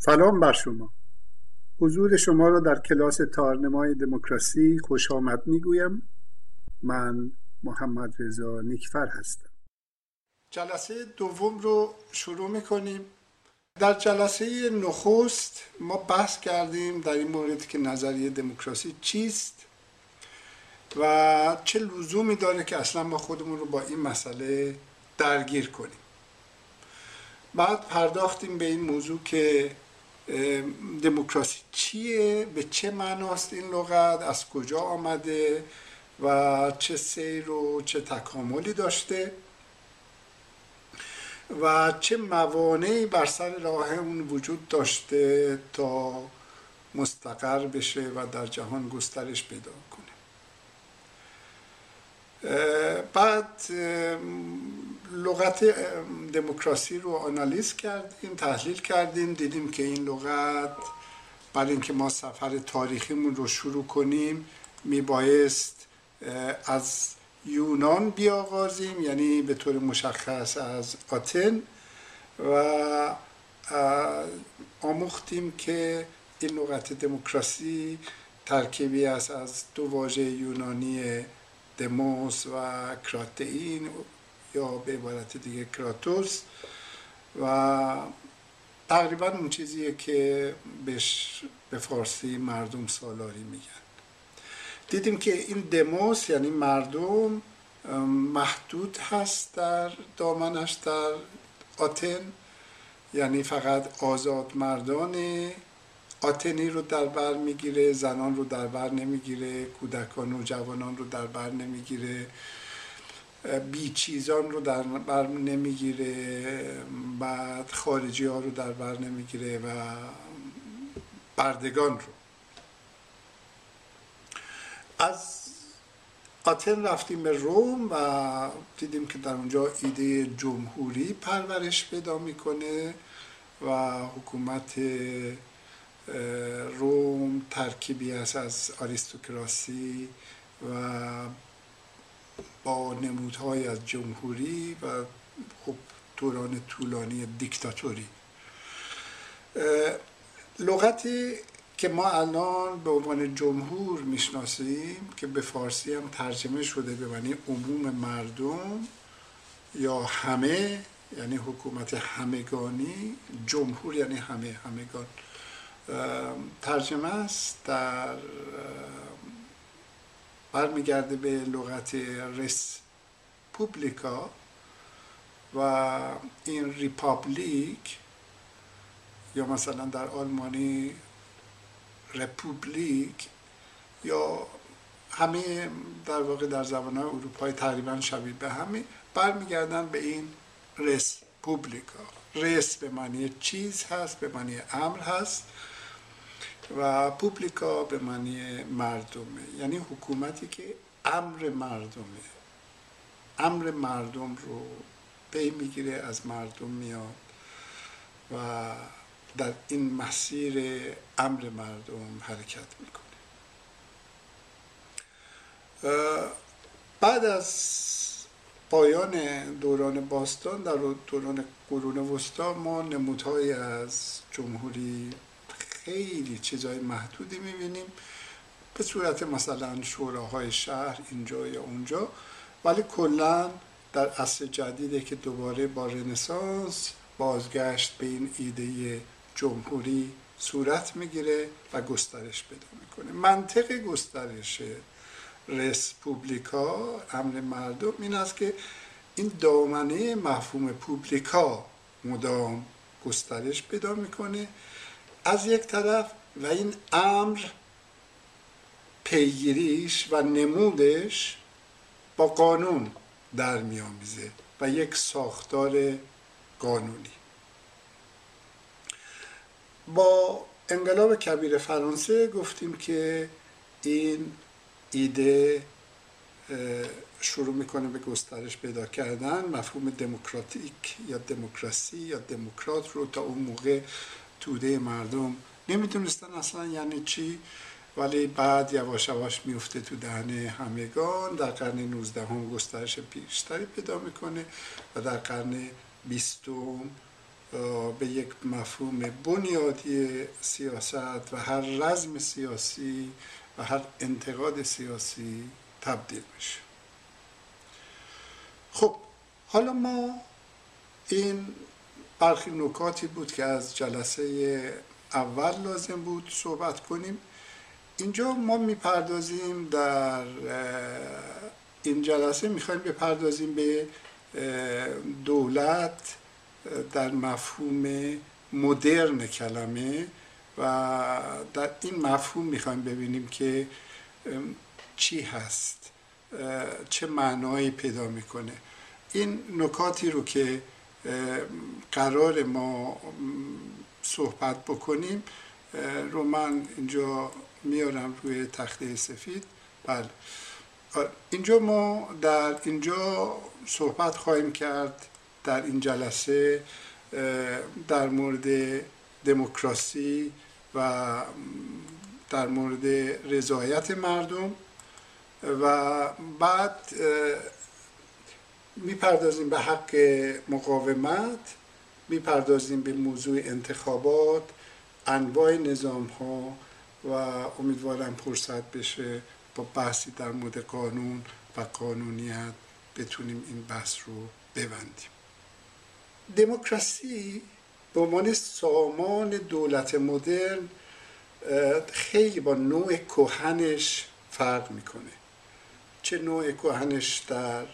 سلام بر شما. حضور شما را در کلاس تارنمای دموکراسی خوش آمد می‌گویم. من محمد رضا نیکفر هستم. جلسه دوم رو شروع می‌کنیم. در جلسه نخست ما بحث کردیم در این مورد که نظریه دموکراسی چیست و چه لزومی داره که اصلا ما خودمون رو با این مسئله درگیر کنیم. بعد پرداختیم به این موضوع که دموکراسی چیه؟ به چه معناست این لغت؟ از کجا آمده؟ و چه سیر و چه تکاملی داشته؟ و چه موانعی بر سر راه اون وجود داشته تا مستقر بشه و در جهان گسترش پیدا کنه؟ بعد لغت دموکراسی رو آنالیز کردیم تحلیل کردیم دیدیم که این لغت برای اینکه ما سفر تاریخیمون رو شروع کنیم میبایست از یونان بیاغازیم یعنی به طور مشخص از آتن و آموختیم که این لغت دموکراسی ترکیبی است از دو واژه یونانی دموس و کراتئین یا به عبارت دیگه کراتوس و تقریبا اون چیزیه که بهش به فارسی مردم سالاری میگن. دیدیم که این دموس یعنی مردم محدود هست در دامنش در آتن یعنی فقط آزاد مردان آتنی رو در بر می‌گیره زنان رو در بر نمی‌گیره کودکان و جوانان رو در بر نمی‌گیره بی چیزان رو در بر نمی‌گیره بعد خارجی ها رو در بر نمی‌گیره و بردگان رو. از آتن رفتیم به روم و دیدیم که در اونجا ایده جمهوری پرورش پیدا می‌کنه و حکومت روم ترکیبی است از آریستوکراسی و با نمودهای از جمهوری و خب دوران طولانی دیکتاتوری. لغتی که ما الان به عنوان جمهور می‌شناسیم که به فارسی هم ترجمه شده به معنی عموم مردم یا همه یعنی حکومت همگانی جمهور یعنی همه همگان. ترجمه است در برمیگرده به لغت res publica و این republic یا مثلا در آلمانی Republik یا همه در واقع در زبانهای اروپایی تقریبا شبیه به همه برمیگردن به این رس پوبلیکا رس به معنی چیز هست به معنی امر هست. و پوبلیکا به معنی مردمه. یعنی حکومتی که امر مردمه. امر مردم رو پی می‌گیره از مردم میاد و در این مسیر امر مردم حرکت می‌کنه. بعد از پایان دوران باستان در دوران قرون وسطا ما نمودهایی از جمهوری خیلی چیزهای محدودی می‌بینیم. به صورت مثلا شوراهای شهر اینجا یا اونجا ولی کلا در عصر جدیده که دوباره با رنسانس بازگشت به این ایده جمهوری صورت می‌گیره و گسترش پیدا می‌کنه. منطق گسترش رسپوبلیکا امر مردم این است که این دامنه مفهوم پوبلیکا مدام گسترش پیدا می‌کنه. از یک طرف و این امر پیگیریش و نمودش با قانون در میآمیزه و یک ساختار قانونی. با انقلاب کبیر فرانسه گفتیم که این ایده شروع می‌کنه به گسترش پیدا کردن. مفهوم دموکراتیک یا دموکراسی یا دموکرات رو تا اون موقع توده مردم. نمی‌دونستن اصلا یعنی چی ولی بعد یواش یواش میفته تو دهن همگان. در قرن 19 هم گسترش بیشتری پیدا می‌کنه و در قرن 20 به یک مفهوم بنیادی سیاست و هر رزم سیاسی و هر انتقاد سیاسی تبدیل میشه. خب حالا ما این برخی نکاتی بود که از جلسه اول لازم بود صحبت کنیم. اینجا ما می‌پردازیم در این جلسه می‌خوایم بپردازیم به دولت در مفهوم مدرن کلمه و در این مفهوم می‌خوایم ببینیم که چی هست چه معنایی پیدا می‌کنه. این نکاتی رو که قرار ما صحبت بکنیم. رو من اینجا میارم روی تخته سفید. بله. اینجا ما در اینجا صحبت خواهیم کرد در این جلسه در مورد دموکراسی و در مورد رضایت مردم و بعد می‌پردازیم به حق مقاومت می‌پردازیم به موضوع انتخابات انواع نظام ها و امیدوارم فرصت بشه با بحثی در مورد قانون و قانونیت بتونیم این بحث رو ببندیم. دموکراسی به عنوان سامان دولت مدرن خیلی با نوع کهنش فرق می‌کنه. چه نوع کهنش در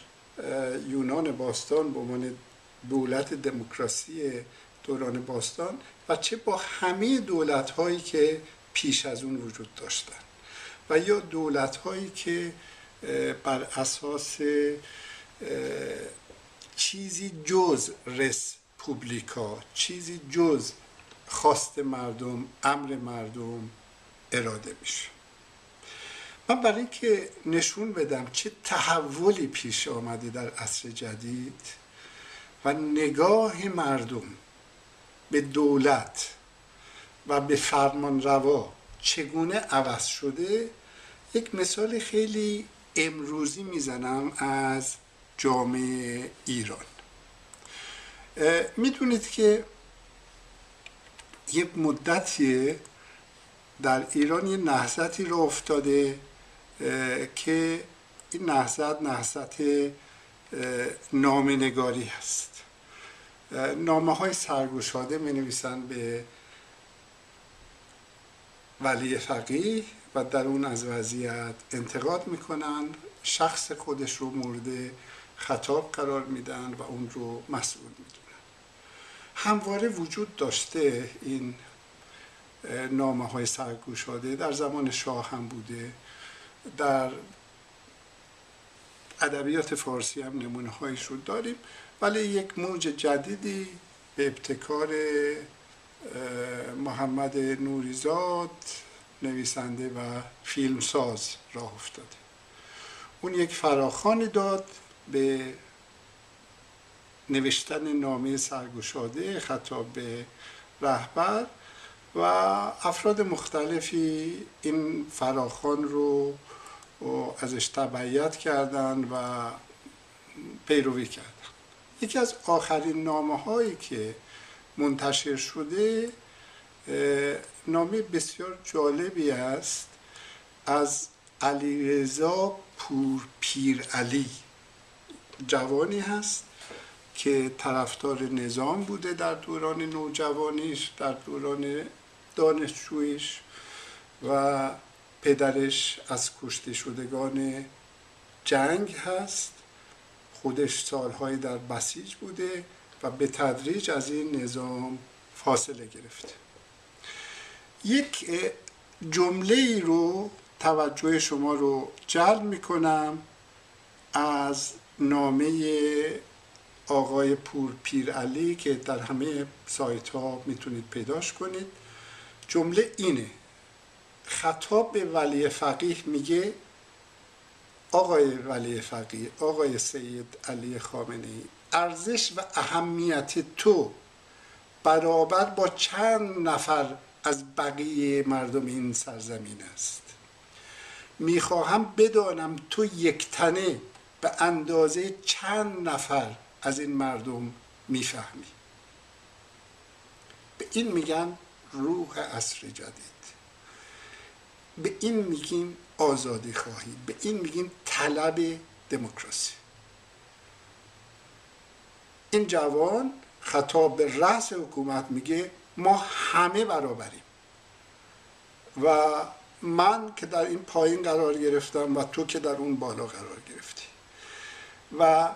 یونان باستان به عنوان دولت دموکراسی دوران باستان و چه با همه دولت هایی که پیش از اون وجود داشتن. و یا دولت هایی که بر اساس چیزی جز رس پوبلیکا چیزی جز خواست مردم امر مردم اراده میشه. من برای اینکه نشون بدم چه تحولی پیش آمده در عصر جدید و نگاه مردم به دولت و به فرمان روا چگونه عوض شده یک مثال خیلی امروزی می‌زنم از جامعه ایران. می‌دونید که یک مدتی در ایران یه نهضتی رو افتاده. که این نهضت نهضت نامنگاری هست. نامه های سرگوشاده می نویسن به ولی فقیه و در اون از وضعیت انتقاد می‌کنن شخص خودش رو مورد خطاب قرار میدن و اون رو مسئول می‌دونن. همواره وجود داشته این نامه های سرگوشاده در زمان شاه هم بوده. در ادبیات فارسی هم نمونه هایش رو داریم ولی یک موج جدیدی به ابتکار محمد نوریزاد نویسنده و فیلمساز راه افتاده. اون یک فراخانی داد به نوشتن نامه سرگشاده خطاب به رهبر و افراد مختلفی این فراخان رو ازش تبعیت کردن و پیروی کردن. یکی از آخرین نامه هایی که منتشر شده نامه بسیار جالبی است از علیرضا پور پیر علی. جوانی هست که طرفدار نظام بوده در دوران نوجوانیش در دوران دانشجویش و پدرش از کشته شدگان جنگ هست. خودش سالهایی در بسیج بوده و به تدریج از این نظام فاصله گرفته یک جمله ای رو توجه شما رو جلب می‌کنم از نامه آقای پور پیر علی که در همه سایت ها می‌تونید پیداش کنید. جمله اینه خطاب به ولی فقیه میگه آقای ولی فقیه آقای سید علی خامنه ای ارزش و اهمیت تو برابر با چند نفر از بقیه مردم این سرزمین است. می‌خواهم بدانم تو یک تنه به اندازه چند نفر از این مردم می‌فهمی. به این میگن روح عصر جدید. به این میگیم آزادی خواهی به این میگیم طلب دموکراسی. این جوان خطاب به رأس حکومت میگه ما همه برابریم. و من که در این پایین قرار گرفتم و تو که در اون بالا قرار گرفتی. و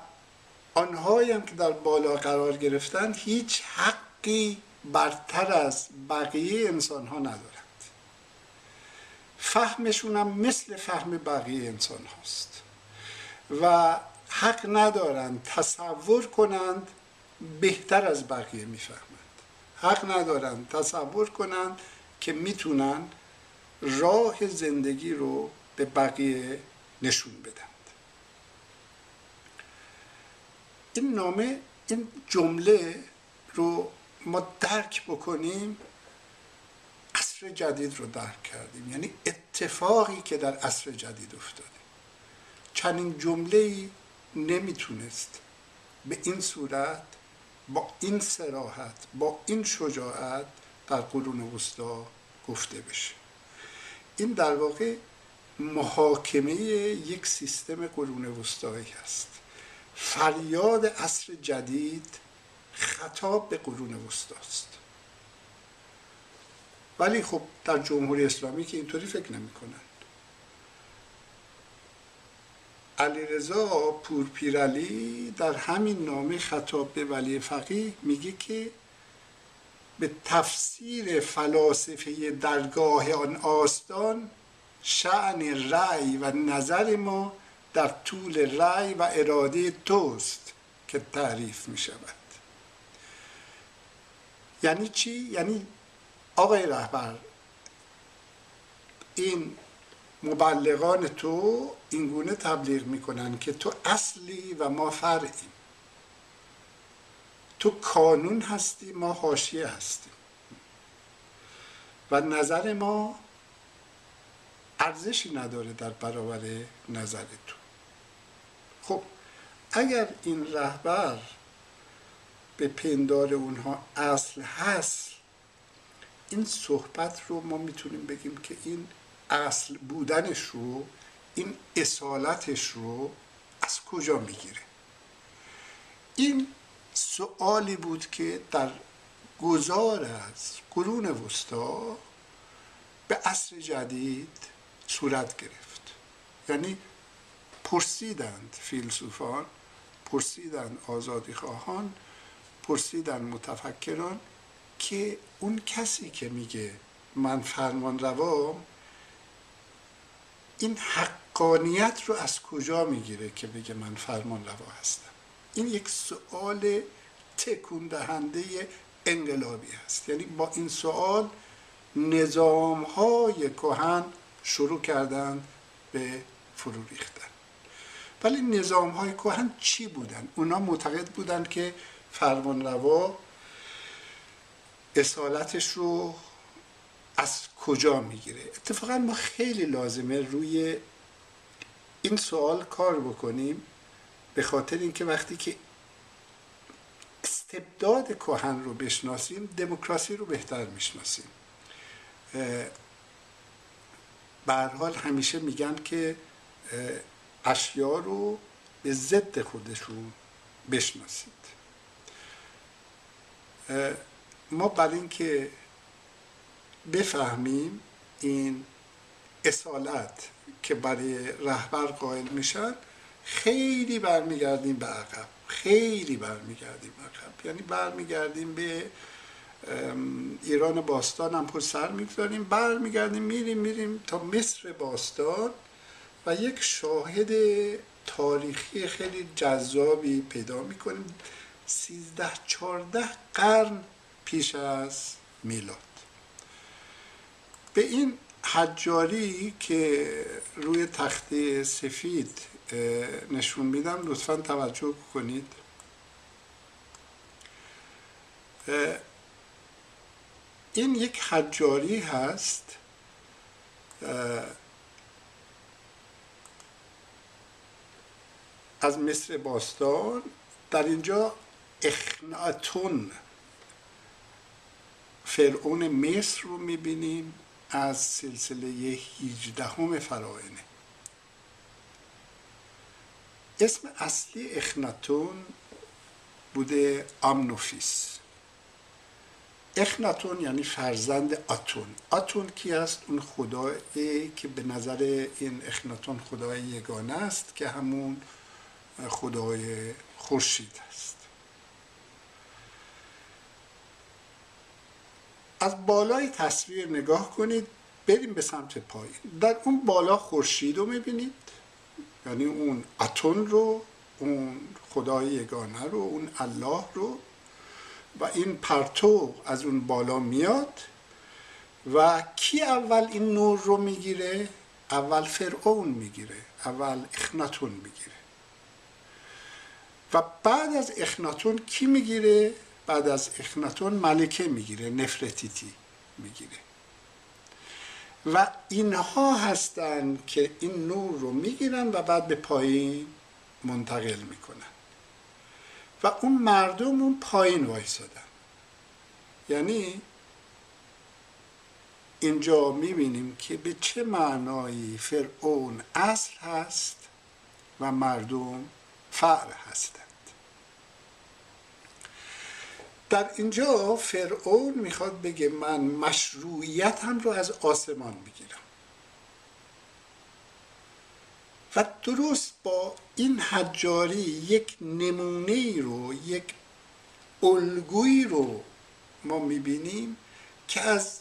آنهایی هم که در بالا قرار گرفتن هیچ حقی برتر از بقیه انسان ها ندارند فهمشون هم مثل فهم بقیه انسان هاست. و حق ندارند تصور کنند بهتر از بقیه می‌فهمند. حق ندارند تصور کنند که می‌تونن راه زندگی رو به بقیه نشون بدند این نامه این جمله رو ما درک بکنیم عصر جدید رو درک کردیم. یعنی اتفاقی که در عصر جدید افتاده. چنین جمله ای نمی‌تونست به این صورت با این سراحت با این شجاعت در قرون وسطا گفته بشه. این در واقع محاکمه یک سیستم قرون وسطایی هست. فریاد عصر جدید خطاب به قرون وسطاست. ولی خب در جمهوری اسلامی که اینطوری فکر نمی کنن علیرضا پورپیرعلی در همین نامه خطاب به ولی فقیه میگه که به تفسیر فلاسفه درگاه آن آستان شعن رأی و نظر ما در طول رأی و اراده توست که تعریف می شود یعنی چی؟ یعنی آقای رهبر این مبلغان تو اینگونه تبلیغ می‌کنن که تو اصلی و ما فرعیم. تو کانون هستی ما حاشیه هستیم. و نظر ما ارزشی نداره در برابر نظر تو. خب اگر این رهبر به پندار اونها اصل هست این صحبت رو ما می‌تونیم بگیم که این اصل بودنش رو این اصالتش رو از کجا می‌گیره؟ این سوالی بود که در گذار از قرون وسطا به عصر جدید صورت گرفت. یعنی پرسیدند فیلسوفان پرسیدند آزادی خواهان پرسیدند متفکران که اون کسی که میگه من فرمان روام این حقانیت رو از کجا می‌گیره که بگه من فرمان روا هستم؟ این یک سوال تکون دهنده انقلابی هست. یعنی با این سوال نظام های کهن شروع کردن به فرو ریختن. ولی نظام های کهن چی بودن؟ اونا معتقد بودن که فرمان روا اصالتش رو از کجا می‌گیره؟ اتفاقا ما خیلی لازمه روی این سوال کار بکنیم به خاطر اینکه وقتی که استبداد کهن رو بشناسیم دموکراسی رو بهتر می‌شناسیم. به حال همیشه میگن که اشیا رو به ضد خودشون بشناسید. ما برای اینکه بفهمیم این اصالت که برای رهبر قائل میشن خیلی برمیگردیم به عقب. خیلی برمیگردیم عقب. یعنی برمیگردیم به ایران باستان هم پر سر می‌گذاریم. برمیگردیم میریم میریم تا مصر باستان و یک شاهد تاریخی خیلی جذابی پیدا می‌کنیم. سیزده چارده قرن پیش از میلاد. به این حجاری که روی تخته سفید نشون میدم لطفا توجه کنید این یک حجاری هست. از مصر باستان. در اینجا اخناتون فرعون مصر رو می‌بینیم از سلسله 18 همه فراعنه اسم اصلی اخناتون بوده آمنوفیس. اخناتون یعنی فرزند آتون. آتون کی است؟ اون خدایی که به نظر این اخناتون خدای یگانه است که همون خدای خورشید است. از بالای تصویر نگاه کنید بریم به سمت پایین. در اون بالا خورشید رو می‌بینید. یعنی اون اتون رو اون خدای یگانه رو اون الله رو. و این پرتو از اون بالا میاد. و کی اول این نور رو می‌گیره؟ اول فرعون می‌گیره. اول اخناتون می‌گیره. و بعد از اخناتون کی می‌گیره؟ بعد از اخناتون ملکه می‌گیره نفرتیتی می‌گیره. و اینها هستند که این نور رو می‌گیرن و بعد به پایین منتقل می‌کنن. و اون مردم اون پایین وایسادن. یعنی اینجا می‌بینیم که به چه معنایی فرعون اصل هست و مردم فعل هستند در اینجا فرعون می‌خواد بگه من مشروعیت هم رو از آسمان می‌گیرم. و درست با این حجاری یک نمونه ای رو یک الگویی رو ما می‌بینیم که از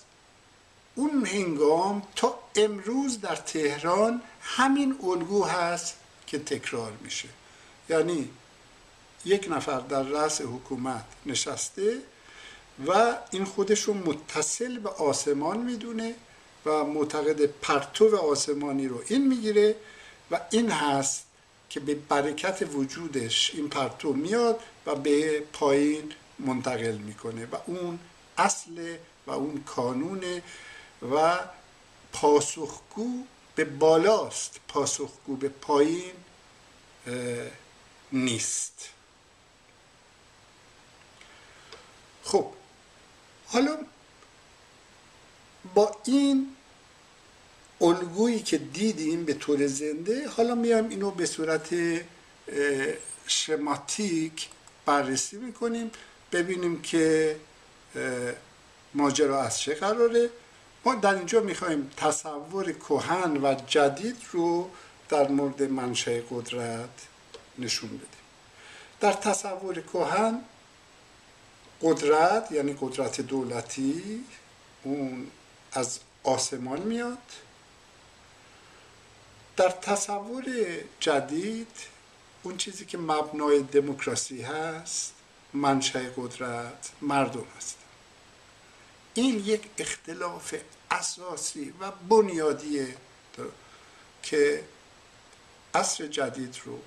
اون هنگام تا امروز در تهران همین الگو هست که تکرار میشه. یعنی یک نفر در رأس حکومت نشسته و این خودش رو متصل به آسمان می‌دونه و معتقد پرتو آسمانی رو این می‌گیره و این هست که به برکت وجودش این پرتو میاد و به پایین منتقل می‌کنه و اون اصل و اون کانونه و پاسخگو به بالاست پاسخگو به پایین نیست. خب حالا با این الگویی که دیدیم به طور زنده حالا میایم اینو به صورت شماتیک بررسی می‌کنیم ببینیم که ماجرا از چه قراره. ما در اینجا می‌خوایم تصور کهن و جدید رو در مورد منشه قدرت نشون بدیم. در تصور کهن قدرت یعنی قدرت دولتی اون از آسمان میاد. در تصور جدید اون چیزی که مبنای دموکراسی هست منشأ قدرت مردم هست. این یک اختلاف اساسی و بنیادیه که عصر جدید رو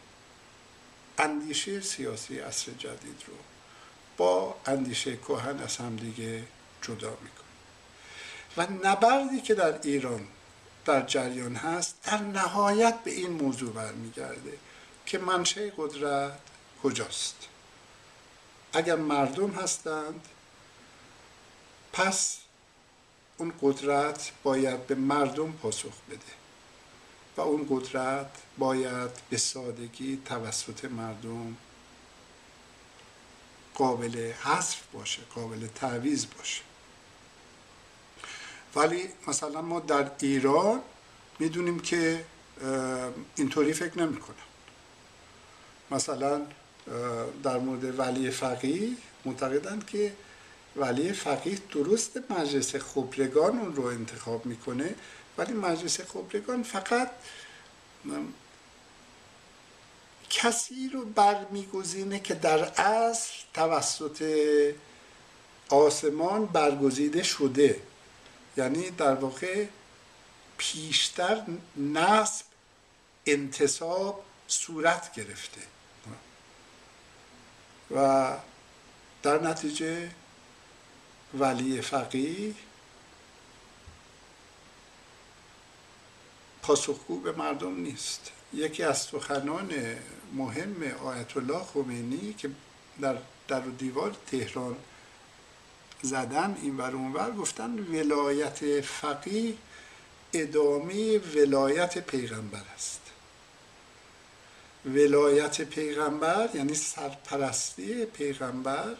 اندیشه سیاسی عصر جدید رو با اندیشه کهن از هم دیگه جدا می‌کنه. و نبردی که در ایران در جریان هست در نهایت به این موضوع برمیگرده که منشه قدرت کجاست. اگر مردم هستند پس اون قدرت باید به مردم پاسخ بده و اون قدرت باید به سادگی توسط مردم قابل حذف باشه قابل تعویز باشه. ولی مثلا ما در ایران می‌دونیم که اینطوری فکر نمی‌کنن. مثلا در مورد ولی فقیه معتقدند که ولی فقیه درست مجلس خبرگان اون رو انتخاب می‌کنه ولی مجلس خبرگان فقط کسی رو برمیگزینه که در اصل توسط آسمان برگزیده شده. یعنی در واقع پیشتر نصب انتصاب صورت گرفته. و در نتیجه ولی فقیه پاسخگو به مردم نیست. یکی از سخنان مهم آیت الله خمینی که در در دیوار تهران زدن این ور اونور گفتن ولایت فقیه ادامه ولایت پیغمبر است. ولایت پیغمبر یعنی سرپرستی پیغمبر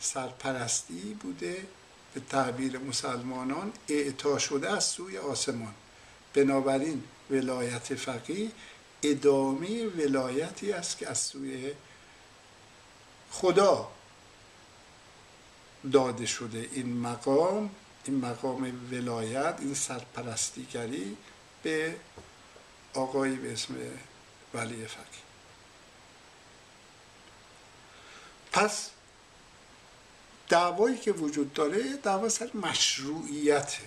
سرپرستی بوده به تعبیر مسلمانان اعطا شده از سوی آسمان. بنابراین ولایت فقیه ادامه ولایتی است که از سوی خدا داده شده. این مقام این مقام ولایت این سرپرستیگری به آقایی به اسم ولی فقیه. پس دعوایی که وجود داره دعوا سر مشروعیته.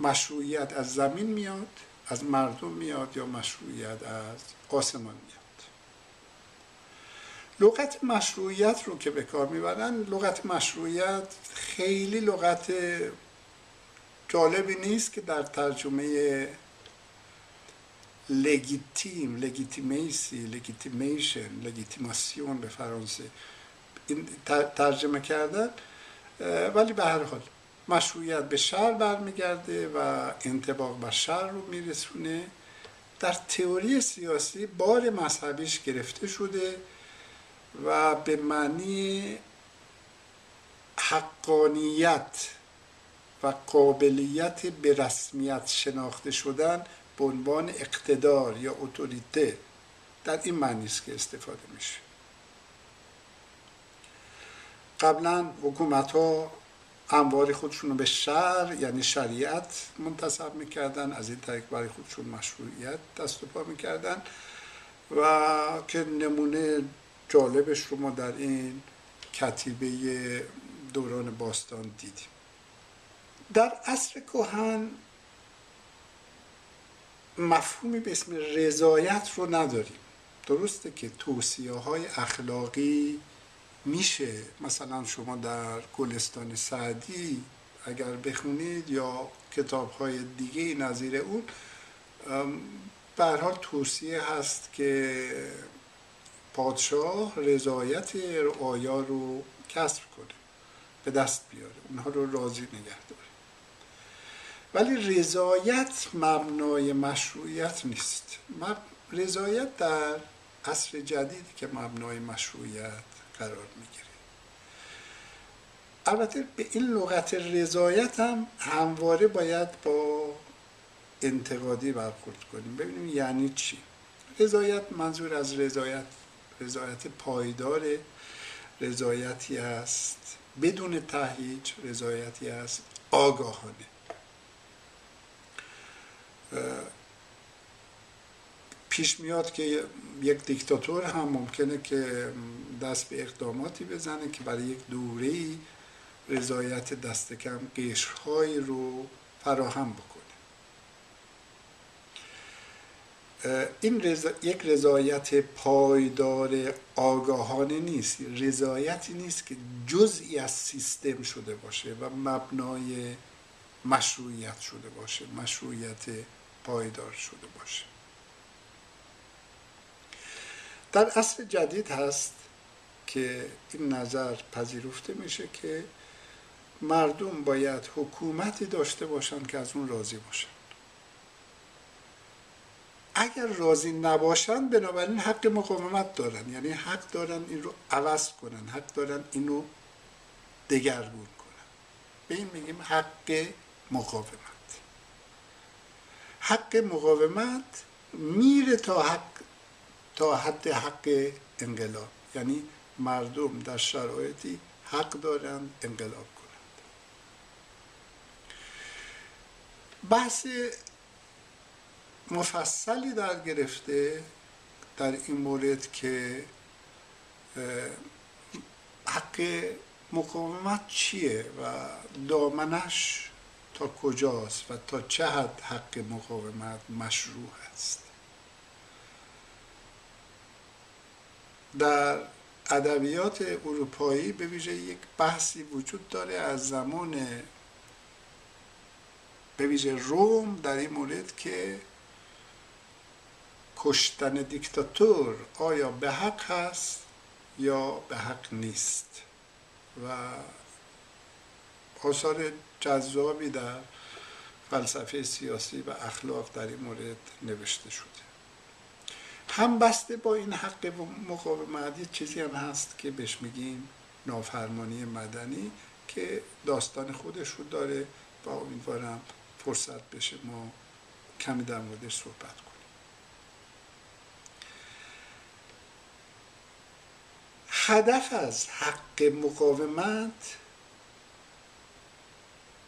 مشروعیت از زمین میاد از مردم میاد یا مشروعیت از آسمان میاد. لغت مشروعیت رو که به کار می‌برن لغت مشروعیت خیلی لغت جالبی نیست که در ترجمه legitim legitimacy legitimation légitimation به فرانسه این ترجمه کردن ولی به هر حال مشروعیت به شرع برمیگرده و انطباق بر شرع رو میرسونه. در تئوری سیاسی بار مذهبیش گرفته شده و به معنی حقانیت و قابلیت به رسمیت شناخته شدن به عنوان اقتدار یا اتوریته. در این معنی است که استفاده میشه. قبلا حکومت ها انوار خودشون رو به شر یعنی شریعت منتصب می‌کردن از این طریق برای خودشون مشروعیت دست و پا می‌کردن و که نمونه جالبش رو ما در این کتیبه دوران باستان دیدیم. در عصر کهن مفهومی به اسم رضایت رو نداریم. درسته که توصیه های اخلاقی میشه مثلا شما در گلستان سعدی اگر بخونید یا کتاب های دیگه نظیر اون به حال توصیه هست که پادشاه رضایت آیا رو کسب کنه به دست بیاره اونها رو راضی نگه داره. ولی رضایت مبنای مشروعیت نیست. رضایت در عصر جدید که مبنای مشروعیت قرار می‌گیره. البته به این لغت رضایت هم همواره باید با انتقادی برخورد کنیم. ببینیم یعنی چی. رضایت منظور از رضایت رضایت پایدار رضایتی است بدون تهیج رضایتی است آگاهانه. پیش میاد که یک دیکتاتور هم ممکنه که دست به اقداماتی بزنه که برای یک دوره رضایت دست کم قشرهایی رو فراهم بکنه. این رضا... یک رضایت پایدار آگاهانه نیست. رضایتی نیست که جزئی از سیستم شده باشه و مبنای مشروعیت شده باشه مشروعیت پایدار شده باشه. در اصل جدید هست که این نظر پذیرفته میشه که مردم باید حکومتی داشته باشن که از اون راضی باشن. اگر راضی نباشن بنابراین حق مقاومت دارن. یعنی حق دارن این رو عوض کنن حق دارن اینو دگرگون کنن. به این میگیم حق مقاومت. حق مقاومت میره تا حق تا حد حق انقلاب. یعنی مردم در شرایطی حق دارند انقلاب کنند. بحث مفصلی در گرفته در این مورد که حق مقاومت چیه و دامنش تا کجاست و تا چه حد حق مقاومت مشروع است. در ادبیات اروپایی به ویژه یک بحثی وجود داره از زمان به ویژه روم در این مورد که کشتن دیکتاتور آیا به حق هست یا به حق نیست. و آثار جذابی در فلسفه سیاسی و اخلاق در این مورد نوشته شده. هم بسته با این حق مقاومت یه چیزی هم هست که بهش میگیم نافرمانی مدنی که داستان خودش رو داره و امیدوارم فرصت بشه ما کمی در موردش صحبت کنیم. هدف از حق مقاومت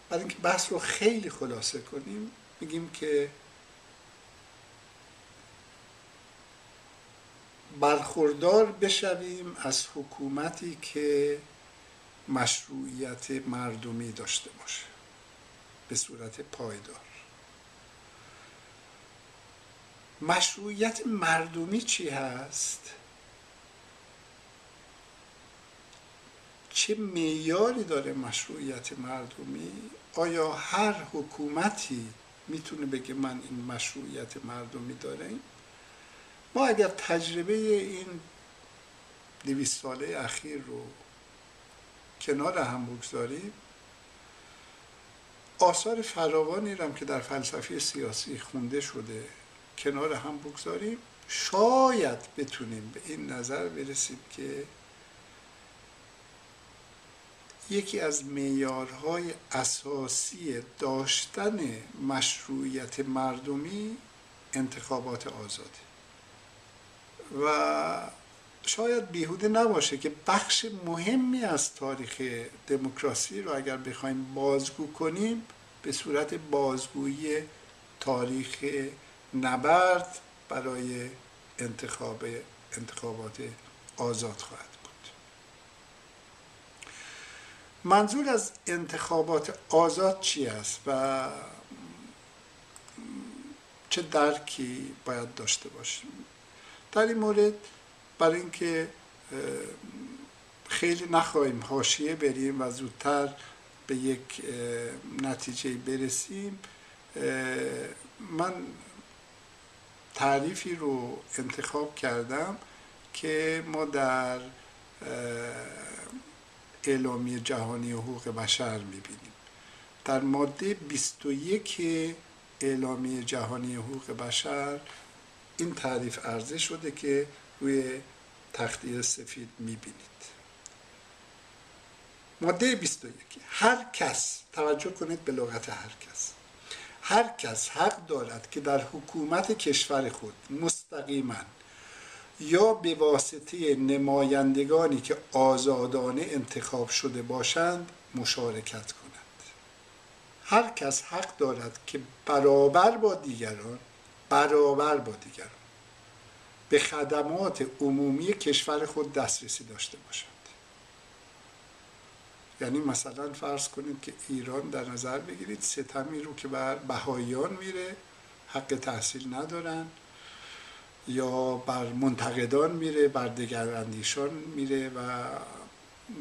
برای اینکه بحث رو خیلی خلاصه کنیم میگیم که برخوردار بشویم از حکومتی که مشروعیت مردمی داشته باشه. به صورت پایدار. مشروعیت مردمی چی هست؟ چه معیاری داره مشروعیت مردمی؟ آیا هر حکومتی می‌تونه بگه من این مشروعیت مردمی داره ما اگر تجربه این دویست ساله اخیر رو کنار هم بگذاریم آثار فراوانی هم که در فلسفه سیاسی خونده شده کنار هم بگذاریم شاید بتونیم به این نظر برسیم که یکی از معیارهای اساسی داشتن مشروعیت مردمی انتخابات آزاده. و شاید بیهوده نباشه که بخش مهمی از تاریخ دموکراسی رو اگر بخوایم بازگو کنیم به صورت بازگویی تاریخ نبرد برای انتخاب انتخابات آزاد خواهد بود. منظور از انتخابات آزاد چی است و چه درکی باید داشته باشیم؟ در این مورد برای اینکه خیلی نخواهیم حاشیه بریم و زودتر به یک نتیجه برسیم من تعریفی رو انتخاب کردم که ما در اعلامی جهانی حقوق بشر می‌بینیم. در ماده 21 اعلامی جهانی حقوق بشر این تعریف عرضه شده که روی تختی سفید می‌بینید. ماده 21 هر کس توجه کنید به لغت هر کس. هر کس حق دارد که در حکومت کشور خود مستقیما یا به واسطه نمایندگانی که آزادانه انتخاب شده باشند مشارکت کند. هر کس حق دارد که برابر با دیگران برابر با دیگران. به خدمات عمومی کشور خود دسترسی داشته باشند. یعنی مثلا فرض کنید که ایران در نظر بگیرید ستمی رو که بر بهاییان میره حق تحصیل ندارن. یا بر منتقدان میره بر دگراندیشان میره و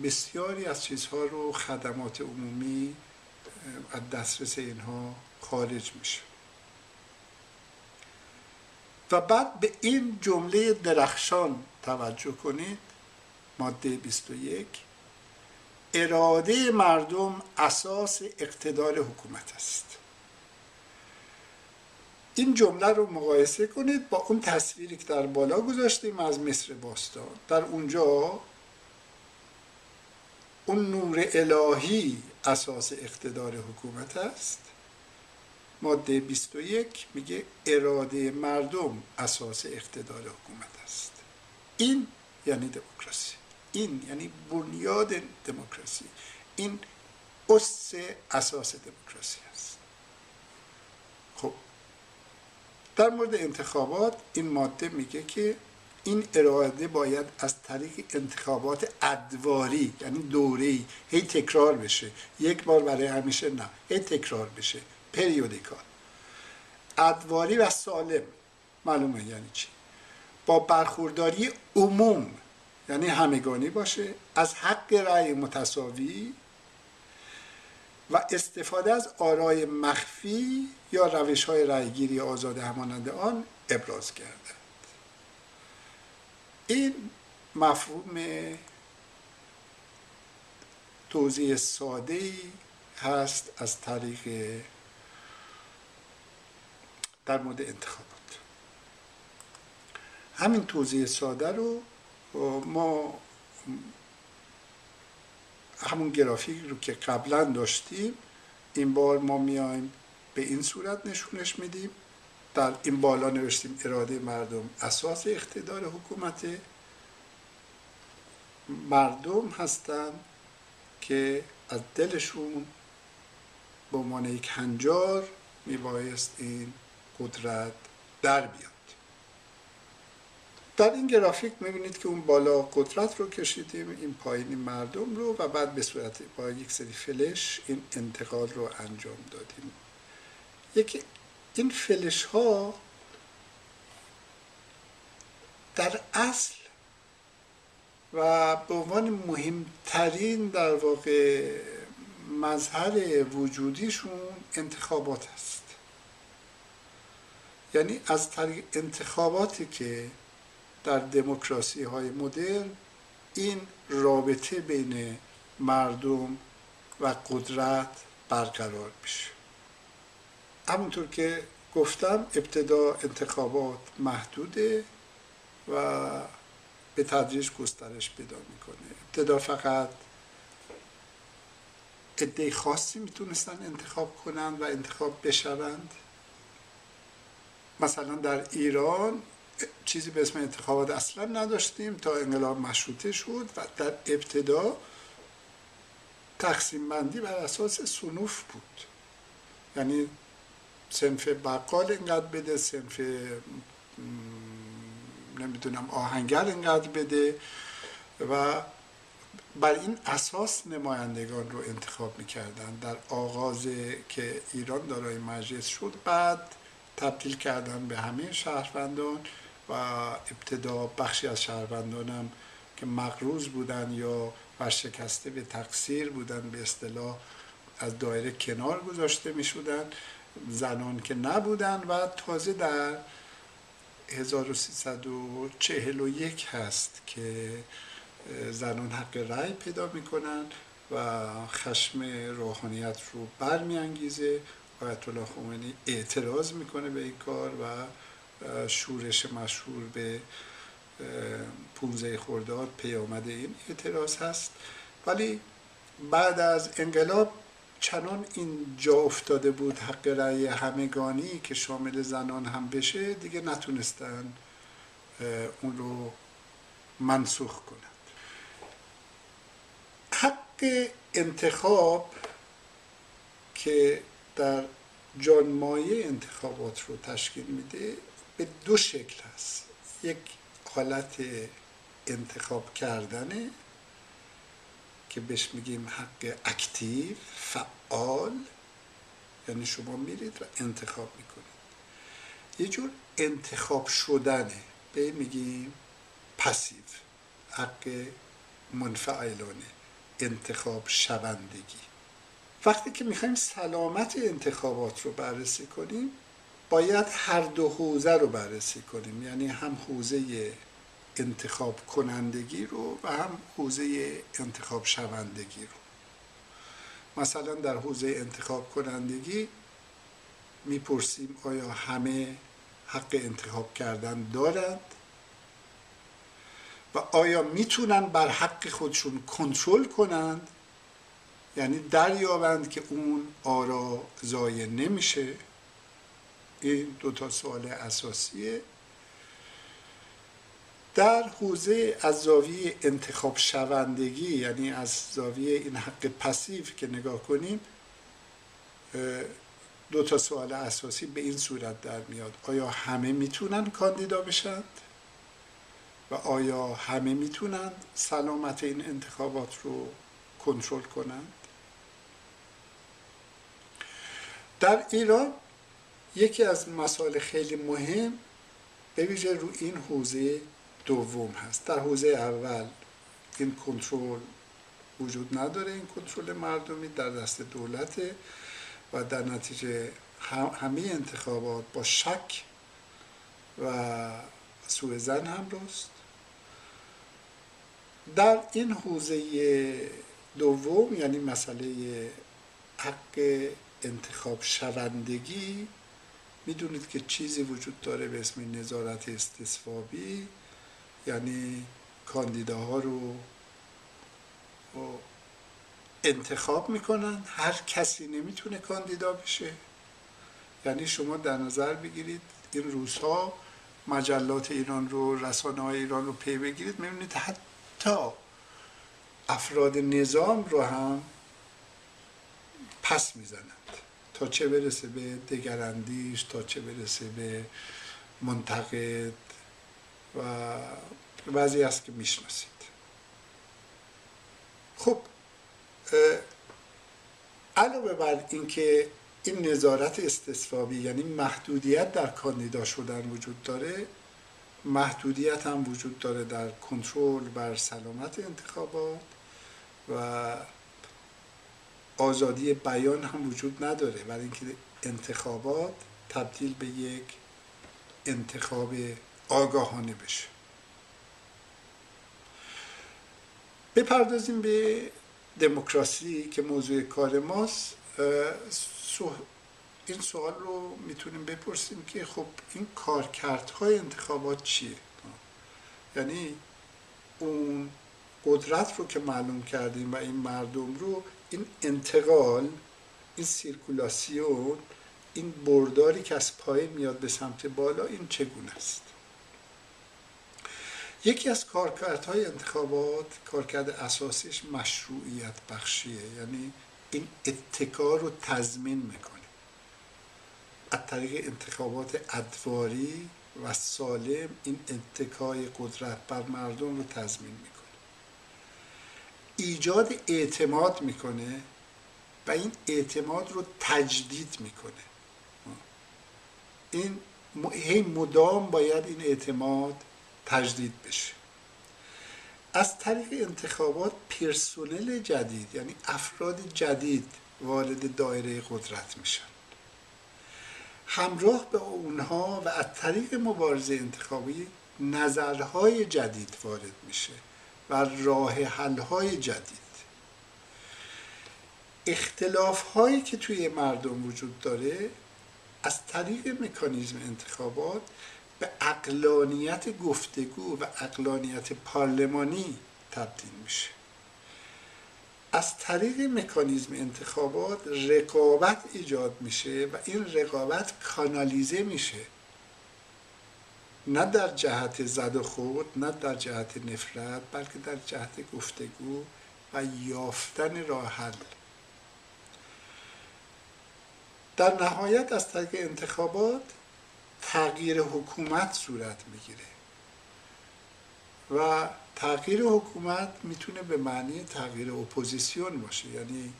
بسیاری از چیزها رو خدمات عمومی از دسترس اینها خارج میشه. و بعد به این جمله درخشان توجه کنید ماده 21 اراده مردم اساس اقتدار حکومت است. این جمله رو مقایسه کنید با اون تصویری که در بالا گذاشتیم از مصر باستان. در اونجا اون نور الهی اساس اقتدار حکومت است. ماده 21 میگه اراده مردم اساس اقتدار حکومت است. این یعنی دموکراسی. این یعنی بنیاد دموکراسی. این اس اساس دموکراسی است. خب در مورد انتخابات این ماده میگه که این اراده باید از طریق انتخابات ادواری یعنی دوره‌ای هی تکرار بشه. یک بار برای همیشه نه هی تکرار بشه. پریودیکال ادواری و سالم. معلومه یعنی چی؟ با برخورداری عموم یعنی همگانی باشه از حق رأی متساوی و استفاده از آرای مخفی یا روش های رأیگیری آزاد همانند آن ابراز گردد این مفهوم توضیح ساده هست از طریق در مورد انتخابات. همین توضیح ساده رو ما همون گرافیک رو که قبلا داشتیم این بار ما میایم به این صورت نشونش میدیم. در این بالا نوشتیم اراده مردم اساس اقتدار حکومت. مردم هستند که از دلشون به عنوان یک هنجار میبایست این قدرت در بیاد. در این گرافیک می‌بینید که اون بالا قدرت رو کشیدیم این پایینی مردم رو و بعد به صورت با یک سری فلش این انتقال رو انجام دادیم. یکی این فلش ها در اصل و به عنوان مهمترین در واقع مظهر وجودیشون انتخابات است یعنی از طریق انتخاباتی که در دموکراسی های مدرن این رابطه بین مردم و قدرت برقرار میشه. همونطور که گفتم ابتدا انتخابات محدوده و به تدریج گسترش پیدا می‌کنه. ابتدا فقط عده خاصی می‌تونستن انتخاب کنند و انتخاب بشوند. مثلا در ایران چیزی به اسم انتخابات اصلا نداشتیم تا انقلاب مشروطه شد و در ابتدا تقسیم بندی بر اساس سنوف بود. یعنی سنف بقال اینقدر بده سنف نمی‌دونم آهنگر اینقدر بده و بر این اساس نمایندگان رو انتخاب می‌کردن. در آغاز که ایران دارای مجلس شد بعد تبدیل کردن به همه شهروندان و ابتدا بخشی از شهروندانم که مقروض بودن یا ورشکسته به تقصیر بودن به اصطلاح از دایره کنار گذاشته می شدن زنان که نبودن و تازه در 1341 هست که زنان حق رأی پیدا می‌کنن و خشم روحانیت رو برمیانگیزه. آیت الله خمینی اعتراض می‌کنه به این کار و شورش مشهور به 15 خرداد پیامد این اعتراض هست. ولی بعد از انقلاب چنان این جا افتاده بود حق رأی همگانی که شامل زنان هم بشه دیگه نتونستن اون رو منسوخ کنند. حق انتخاب که در جانمایه انتخابات رو تشکیل میده به دو شکل هست. یک حالت انتخاب کردنه که بهش میگیم حق اکتیو فعال یعنی شما میرید و انتخاب می‌کنید. یه جور انتخاب شدنه به میگیم پسیو حق منفعلانه انتخاب شوندگی. وقتی که می‌خوایم سلامت انتخابات رو بررسی کنیم باید هر دو حوزه رو بررسی کنیم. یعنی هم حوزه انتخاب کنندگی رو و هم حوزه انتخاب شوندگی رو. مثلا در حوزه انتخاب کنندگی می‌پرسیم آیا همه حق انتخاب کردن دارند؟ و آیا می‌تونن بر حق خودشون کنترل کنند؟ یعنی دریابند که اون آرا ضایع نمیشه. این دو تا سوال اساسیه. در حوزه از زاویه انتخاب شوندگی یعنی از زاویه این حق پسیو که نگاه کنیم دو تا سوال اساسی به این صورت در میاد. آیا همه می‌تونن کاندیدا بشند؟ و آیا همه می‌تونند سلامت این انتخابات رو کنترل کنند؟ در ایران یکی از مسائل خیلی مهم به ویژه رو این حوزه دوم هست. در حوزه اول این کنترل وجود نداره این کنترل مردمی در دست دولته و در نتیجه همه انتخابات با شک و سوء زن هم راست در این حوزه دوم یعنی مسئله حق انتخاب شوندگی می‌دونید که چیزی وجود داره به اسم نظارت استصوابی یعنی کاندیداها رو انتخاب می‌کنن. هر کسی نمی‌تونه کاندیدا بشه. یعنی شما در نظر بگیرید این روزها مجلات ایران رو رسانه های ایران رو پی بگیرید می‌بینید حتی افراد نظام رو هم پس می‌زنند. تا چه برسه به دگراندیش تا چه برسه به منتقد و بعضی است که می‌شناسید. خب علاوه بر اینکه این نظارت استصوابی یعنی محدودیت در کاندیدا شدن وجود داره محدودیت هم وجود داره در کنترل بر سلامت انتخابات و آزادی بیان هم وجود نداره. برای اینکه انتخابات تبدیل به یک انتخاب آگاهانه بشه. بپردازیم به دموکراسی که موضوع کار ماست. این سوال رو می‌تونیم بپرسیم که خب این کارکردهای انتخابات چیه؟ یعنی اون قدرت رو که معلوم کردیم و این مردم رو این انتقال این سیرکولاسیون این برداری که از پایین میاد به سمت بالا این چگونه است؟ یکی از کارکردهای انتخابات کارکرد اساسیش مشروعیت بخشیه یعنی این اتکار رو تضمین می‌کنه. از طریق انتخابات ادواری و سالم این اتکای قدرت بر مردم رو تضمین می‌کنه. ایجاد اعتماد می‌کنه و این اعتماد رو تجدید می‌کنه. این هی مدام باید این اعتماد تجدید بشه. از طریق انتخابات پرسونل جدید یعنی افراد جدید وارد دایره قدرت میشن. همراه به اونها و از طریق مبارزه انتخابی نظرهای جدید وارد میشه. و راه حلهای جدید. اختلاف هایی که توی مردم وجود داره از طریق مکانیزم انتخابات به اقلانیت گفتگو و اقلانیت پارلمانی تبدیل میشه. از طریق مکانیزم انتخابات رقابت ایجاد میشه و این رقابت کانالیزه میشه نه در جهت زد و خود نه در جهت نفرت بلکه در جهت گفتگو و یافتن راه حل. در نهایت از طریق انتخابات تغییر حکومت صورت می‌گیره. و تغییر حکومت می‌تونه به معنی تغییر اپوزیسیون باشه. یعنی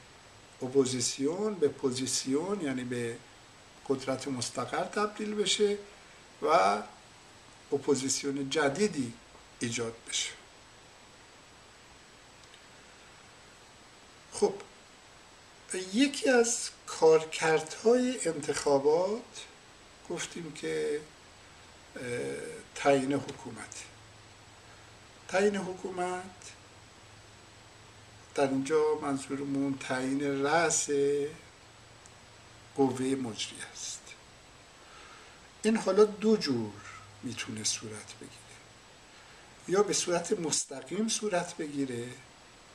اپوزیسیون به پوزیسیون یعنی به قدرت مستقر تبدیل بشه و اپوزیسیون جدیدی ایجاد بشه. خب یکی از کارکردهای انتخابات گفتیم که تعیین حکومت. تعیین حکومت در اینجا منظورمون تعیین رأس قوه مجری است. این حالا دو جور. می‌تونه صورت بگیره. یا به صورت مستقیم صورت بگیره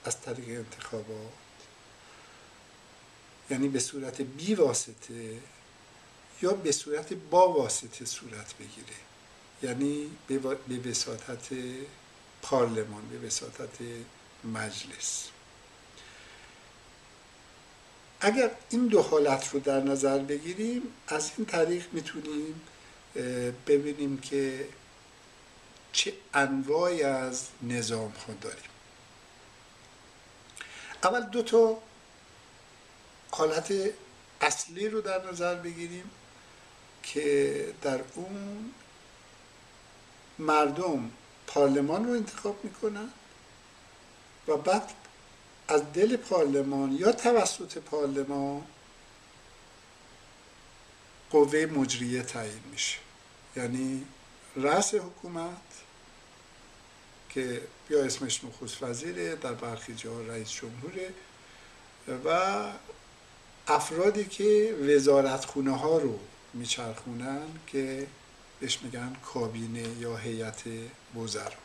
از طریق انتخابات. یعنی به صورت بی واسطه یا به صورت با واسطه صورت بگیره. یعنی به وساطت پارلمان به وساطت مجلس. اگر این دو حالت رو در نظر بگیریم از این طریق می‌تونیم ببینیم که چه انواعی از نظام ها داریم. اول دو تا حالت اصلی رو در نظر بگیریم که در اون مردم پارلمان رو انتخاب می‌کنن و بعد از دل پارلمان یا توسط پارلمان قوه مجریه تعیین میشه. یعنی رأس حکومت که یا اسمش نخست وزیره در برخی جاها رئیس جمهوره و افرادی که وزارت خونه ها رو میچرخونن که بهش میگن کابینه یا هیئت وزرا.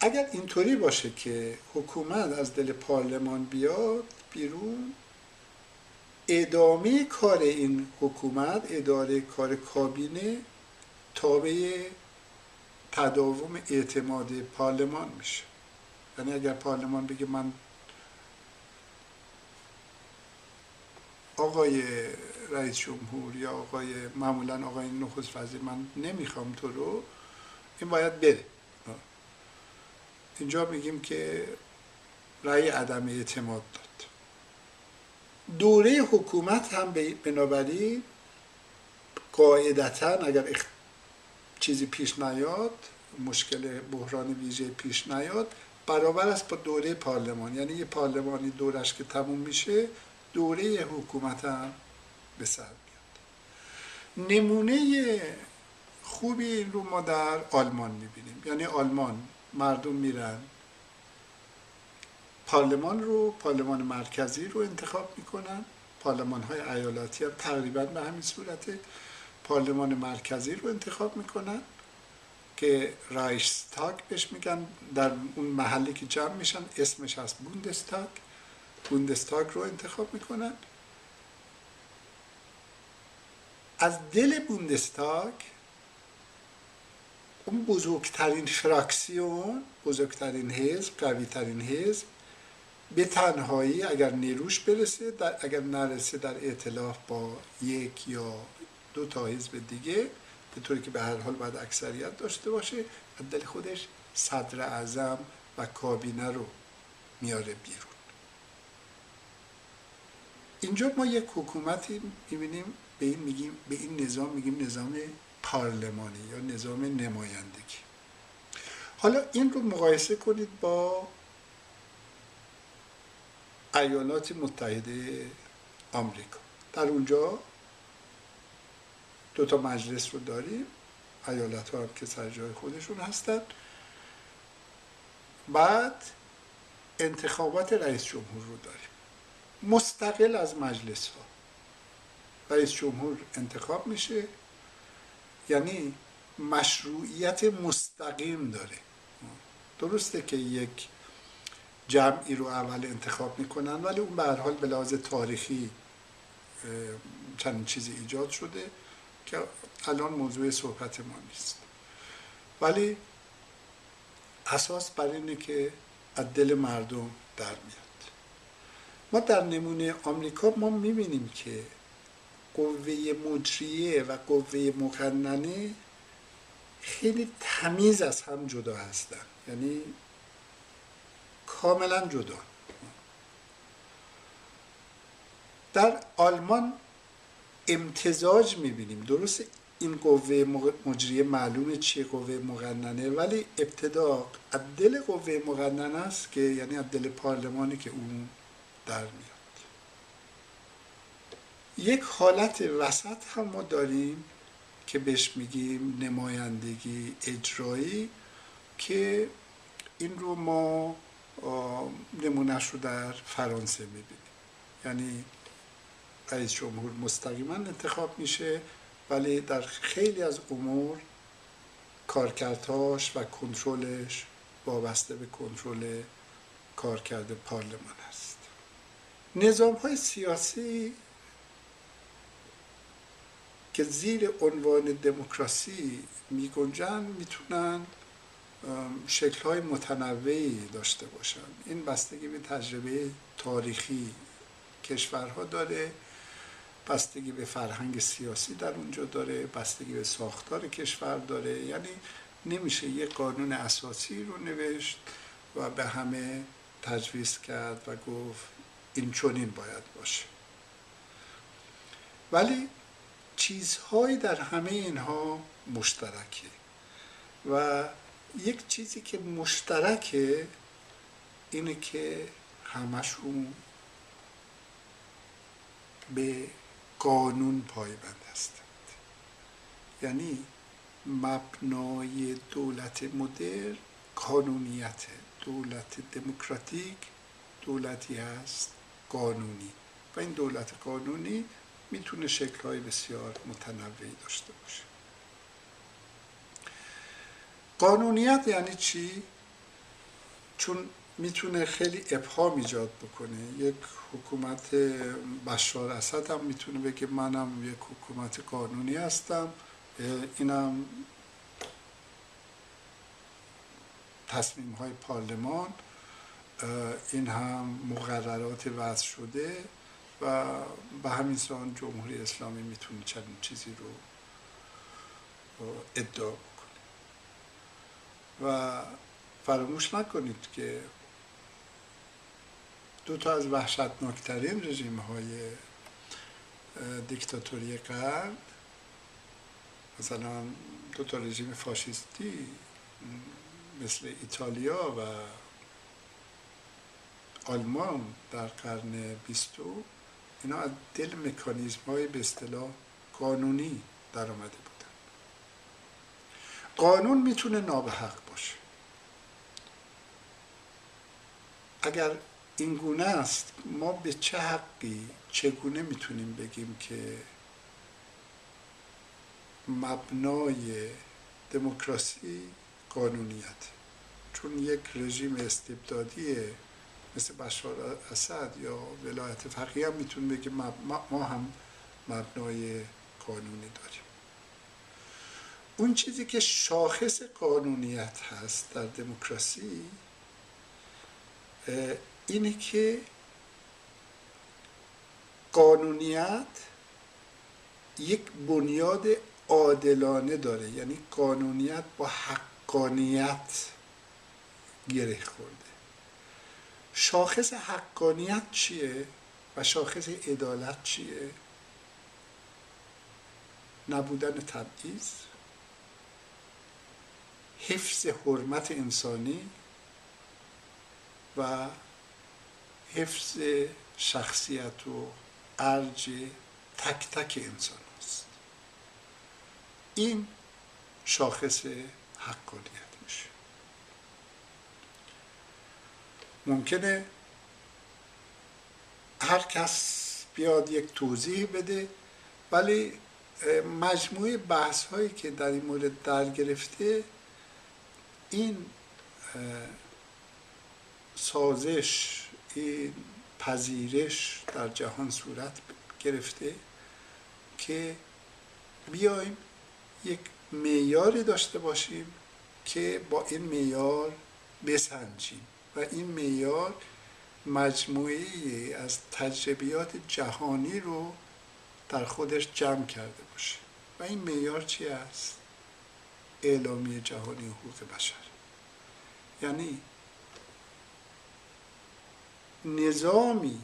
اگر اینطوری باشه که حکومت از دل پارلمان بیاد بیرون ادامه کار این حکومت اداره کار کابینه تابع تداوم اعتماد پارلمان میشه. یعنی اگر پارلمان بگه من آقای رئیس جمهور یا آقای معمولا آقای نخست وزیر من نمی‌خوام تو رو این باید بره. اینجا میگیم که رأی عدم اعتماد داد دوره حکومت هم بنابراین قاعدتا اگر چیزی پیش نیاد مشکل بحران ویژه پیش نیاد برابر است با دوره پارلمان. یعنی یه پارلمانی دورش که تموم میشه دوره حکومت هم به سر میاد. نمونه خوبی رو ما در آلمان می‌بینیم. یعنی آلمان مردم میرن. پارلمان رو پارلمان مرکزی رو انتخاب می‌کنن. پارلمان های ایالتی هم تقریبا به همین صورته پارلمان مرکزی رو انتخاب می‌کنن که رایشتاگ بهش میگن. در اون محلی که جمع میشن اسمش از بوندستاگ. بوندستاگ رو انتخاب می‌کنن. از دل بوندستاگ اون بزرگترین فراکسیون بزرگترین حزب قویترین حزب به تنهایی اگر نیروش برسه در اگر نرسه در اعتلاف با یک یا دو تا حزب دیگه به طوری که به هر حال باید اکثریت داشته باشه دل خودش صدر اعظم و کابینه رو میاره بیرون. اینجا ما یک حکومتی می‌بینیم به این میگیم به این نظام میگیم نظام پارلمانی یا نظام نمایندگی. حالا این رو مقایسه کنید با ایالات متحده آمریکا. در اونجا دو تا مجلس رو داریم. ایالت ها هم که سر جای خودشون هستن. بعد انتخابات رئیس جمهور رو داریم. مستقل از مجلس ها رئیس جمهور انتخاب میشه. یعنی مشروعیت مستقیم داره. درسته که یک جمعی رو اول انتخاب می‌کنن ولی اون به هر حال به لحاظ تاریخی چند چیزی ایجاد شده که الان موضوع صحبت ما نیست. ولی اساس بر اینه که از دل مردم در میاد. ما در نمونه آمریکا ما می‌بینیم که قوه مجریه و قوه مقننه خیلی تمیز از هم جدا هستن. یعنی کاملا جدا. در آلمان امتزاج می‌بینیم. درست این قوه مجریه معلومه چیه قوه مقننه ولی ابتدا از دل قوه مقننه است که یعنی از دل پارلمانی که اون در میاد. یک حالت وسط هم ما داریم که بهش میگیم نمایندگی اجرایی که این رو ما نمونهش رو در فرانسه می‌بینیم. یعنی رئیس جمهور مستقیما انتخاب میشه ولی در خیلی از امور کارکردهاش و کنترلش وابسته به کنترل کارکرد پارلمان است. نظام های سیاسی که زیر عنوان دموکراسی می گنجن شکل های متنوعی داشته باشن. این بستگی به تجربه تاریخی کشورها داره بستگی به فرهنگ سیاسی در اونجا داره بستگی به ساختار کشور داره. یعنی نمیشه یه قانون اساسی رو نوشت و به همه تجویز کرد و گفت این چونین باید باشه. ولی چیزهایی در همه اینها مشترکه و یک چیزی که مشترکه اینه که همشون به قانون پایبند هستند. یعنی مبنای دولت مدر قانونیت. دولت دموکراتیک دولتی هست قانونی. و این دولت قانونی می‌تونه شکلهای بسیار متنوعی داشته باشه. قانونیت یعنی چی؟ چون می‌تونه خیلی ابهام ایجاد بکنه یک حکومت بشار اسد هم می‌تونه بگه منم یک حکومت قانونی هستم اینم تصمیم های پارلمان این هم مقررات وضع شده و به همین سان جمهوری اسلامی می‌تونه چنین چیزی رو ادعا و فراموش نکنید که دو تا از وحشتناکترین رژیم های دیکتاتوری قرن مثلا دو تا رژیم فاشیستی مثل ایتالیا و آلمان در قرن بیستو اینا از دل مکانیزم های به اصطلاح قانونی در آمده قانون می‌تونه نابحق باشه. اگر این گونه است ما به چه حقی چگونه می‌تونیم بگیم که مبنای دموکراسی قانونیت؟ چون یک رژیم استبدادی مثل بشار اسد یا ولایت فقیه هم می‌تونه بگه ما هم مبنای قانونی داریم. اون چیزی که شاخص قانونیت هست در دموکراسی اینه که قانونیت یک بنیاد عادلانه داره. یعنی قانونیت با حقانیت گره خورده. شاخص حقانیت چیه و شاخص عدالت چیه؟ نبودن تبعیض. حفظ حرمت انسانی و حفظ شخصیت و ارج تک تک انسان است این شاخص حقانیت میشه. ممکنه هر کس بیاد یک توضیح بده ولی مجموعه بحث هایی که در این مورد در گرفته این سازش این پذیرش در جهان صورت گرفته که بیایم یک معیاری داشته باشیم که با این معیار بسنجیم. و این معیار مجموعه از تجربیات جهانی رو در خودش جمع کرده باشه. و این معیار چی است؟ اعلامیه جهانی حقوق بشر. یعنی نظامی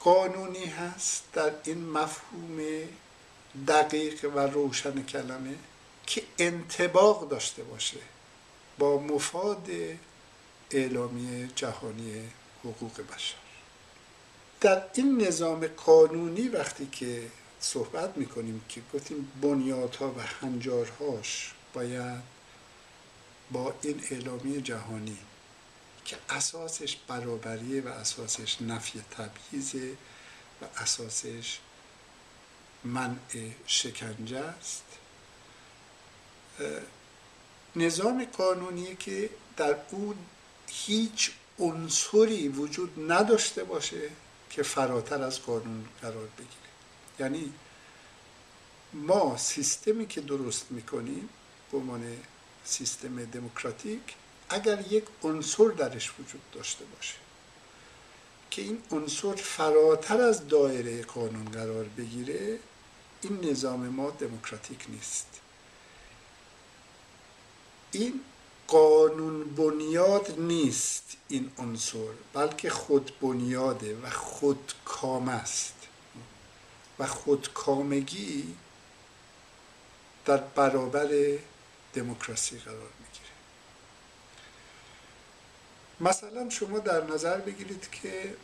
قانونی هست در این مفهوم دقیق و روشن کلمه که انتباق داشته باشه با مفاد اعلامیه جهانی حقوق بشر. در این نظام قانونی وقتی که صحبت می‌کنیم که گفتیم بنیادها و هنجارهاش باید با این اعلامیه جهانی که اساسش برابریه و اساسش نفی تبعیضه و اساسش منع شکنجه است. نظام قانونی که در اون هیچ عنصری وجود نداشته باشه که فراتر از قانون قرار بگیره. یعنی ما سیستمی که درست می‌کنیم به عنوان سیستم دموکراتیک اگر یک عنصر درش وجود داشته باشه که این عنصر فراتر از دایره قانون قرار بگیره این نظام ما دموکراتیک نیست. این قانون بنیاد نیست این عنصر بلکه خود بنیاده و خودکام است. و خودکامگی در برابر دموکراسی قرار می‌گیره. مثلا شما در نظر بگیرید که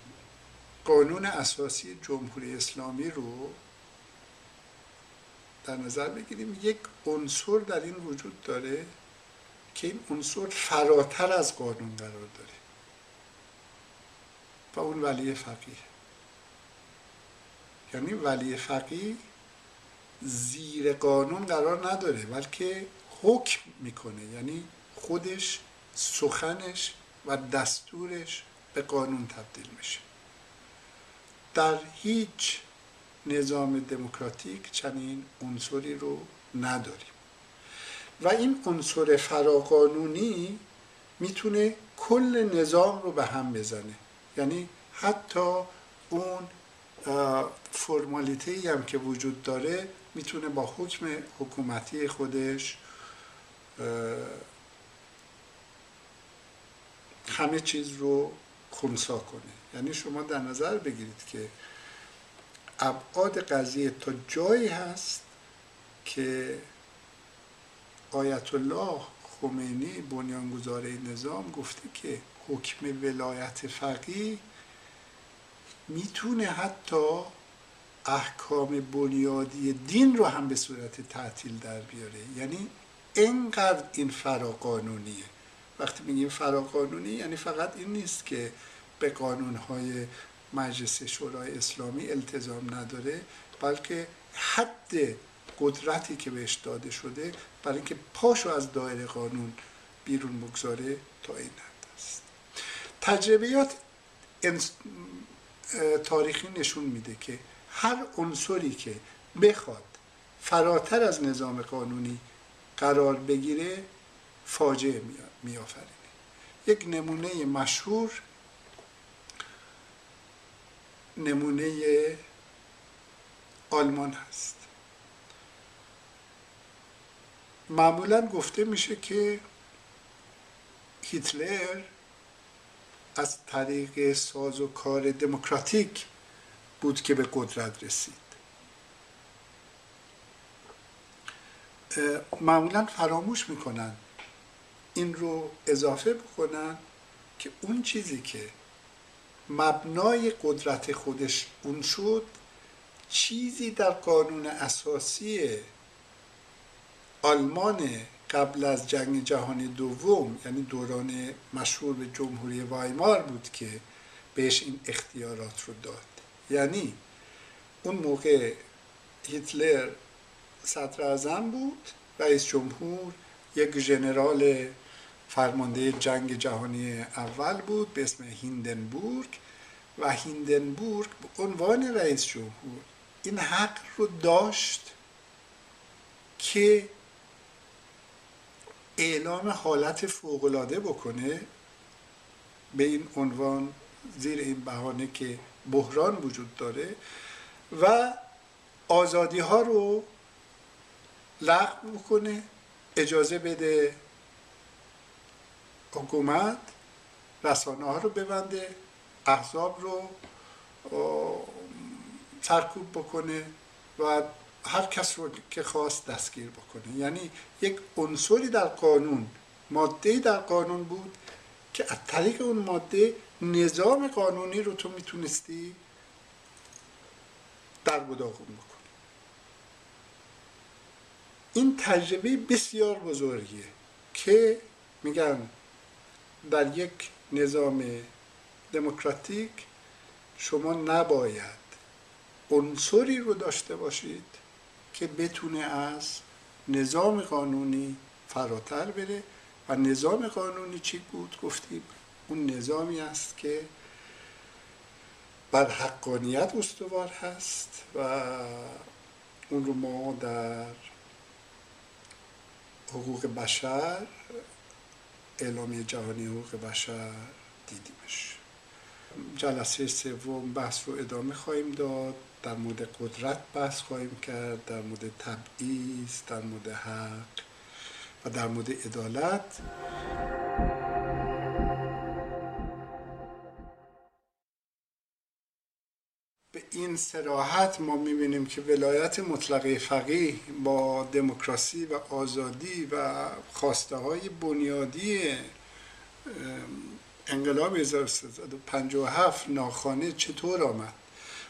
قانون اساسی جمهوری اسلامی رو در نظر بگیریم یک عنصر در این وجود داره که این عنصر فراتر از قانون قرار داره و اون ولی فقیه. یعنی ولی فقیه زیر قانون قرار نداره بلکه حکم می‌کنه. یعنی خودش سخنش و دستورش به قانون تبدیل میشه. در هیچ نظام دموکراتیک چنین عنصری رو نداریم. و این عنصر فراقانونی می‌تونه کل نظام رو به هم بزنه. یعنی حتی اون فرمالیته هم که وجود داره می‌تونه با حکم حکومتی خودش همه چیز رو خونسا کنه. یعنی شما در نظر بگیرید که ابعاد قضیه تا جایی هست که آیت الله خمینی بنیانگذار نظام گفته که حکم ولایت فقیه می‌تونه حتی احکام بنیادی دین رو هم به صورت تعطیل در بیاره. یعنی انقدر این فراقانونیه. وقتی میگیم فراقانونی یعنی فقط این نیست که به قانونهای مجلس شورای اسلامی التزام نداره بلکه حد قدرتی که بهش داده شده برای اینکه پاشو از دایره قانون بیرون بگذاره تا این حد است. تجربیات تاریخی نشون میده که هر عنصری که بخواد فراتر از نظام قانونی قرار بگیره فاجعه میآفرینه. یک نمونه مشهور نمونه آلمان هست. معمولا گفته میشه که هیتلر از طریق ساز و کار دموکراتیک بود که به قدرت رسید. معمولا فراموش می‌کنن این رو اضافه بکنن که اون چیزی که مبنای قدرت خودش اون شد چیزی در قانون اساسی آلمان قبل از جنگ جهانی دوم یعنی دوران مشهور به جمهوری وایمار بود که بهش این اختیارات رو داد. یعنی اون موقع هیتلر صدر بود رئیس جمهور یک ژنرال فرمانده جنگ جهانی اول بود به اسم هیندنبورگ و هیندنبورگ به عنوان رئیس جمهور این حق رو داشت که اعلام حالت فوقالعاده بکنه به این عنوان زیر این بهانه که بحران وجود داره و آزادی ها رو لغو بکنه اجازه بده حکومت رسانه ها رو ببنده احزاب رو سرکوب بکنه و هر کس رو که خواست دستگیر بکنه. یعنی یک عنصری در قانون ماده در قانون بود که از طریق اون ماده نظام قانونی رو تو می‌تونستی در بوداغون بکنی. این تجربه بسیار بزرگیه که میگن در یک نظام دموکراتیک شما نباید عنصری رو داشته باشید که بتونه از نظام قانونی فراتر بره. و نظام قانونی چی بود؟ گفتیم اون نظامی است که بر حقانیت استوار هست و اون رو ما در حقوق بشر اعلامیه جهانی حقوق بشر دیدیمش. جلسه سوم بحث رو ادامه خواهیم داد. در مورد قدرت بحث خواهیم کرد در مورد تبعیض در مورد حق و در مورد عدالت. به این سراحت ما می‌بینیم که ولایت مطلقه فقیه با دموکراسی و آزادی و خواسته های بنیادی انقلاب 1357 ناخانه چطور آمد؟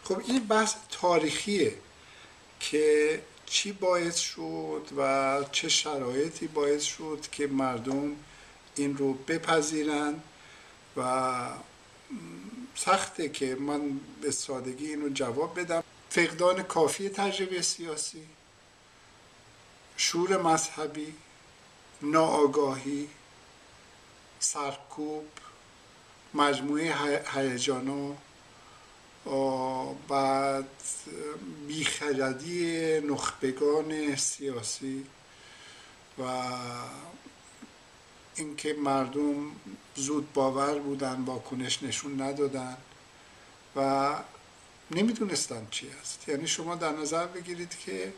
خب این بحث تاریخیه که چی باعث شد و چه شرایطی باعث شد که مردم این رو بپذیرند و سخته که من به سادگی اینو جواب بدم. فقدان کافی تجربه سیاسی شور مذهبی ناآگاهی سرکوب مجموعه هیجانا بعد بیخردی نخبگان سیاسی و اینکه مردم زود باور بودن واکنش نشون ندادن و نمی‌دونستن چی است یعنی شما در نظر بگیرید که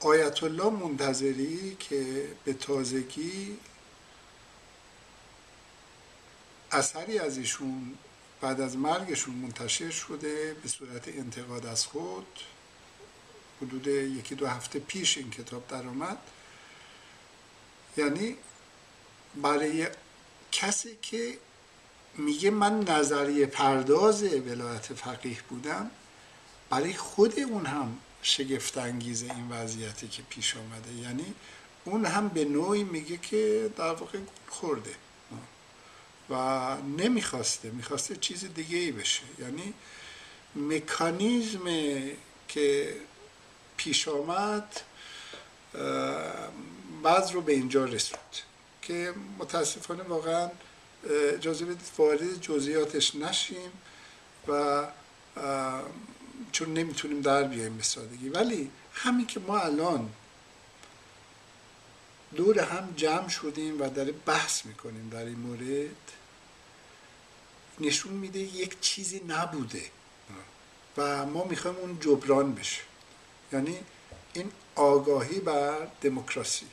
آیت الله منتظری که به تازگی اثری از ایشون بعد از مرگشون منتشر شده به صورت انتقاد از خود. حدود یکی دو هفته پیش این کتاب درآمد. یعنی برای کسی که میگه من نظریه پرداز ولایت فقیه بودم برای خود اون هم شگفت انگیزه این وضعیتی که پیش آمده. یعنی اون هم به نوعی میگه که در واقع خورده. و نمی‌خواسته می‌خواسته چیز دیگه ای بشه. یعنی مکانیزم که پیش آمد بعض رو به اینجا رسوند که متاسفانه واقعا اجازه بدید وارد جزئیاتش نشیم و چون نمی‌تونیم در بیایم به سادگی. ولی همین که ما الان دور هم جمع شدیم و داره بحث می‌کنیم در این مورد نشون میده یک چیزی نبوده و ما می‌خوایم اون جبران بشه. یعنی این آگاهی بر دموکراسی.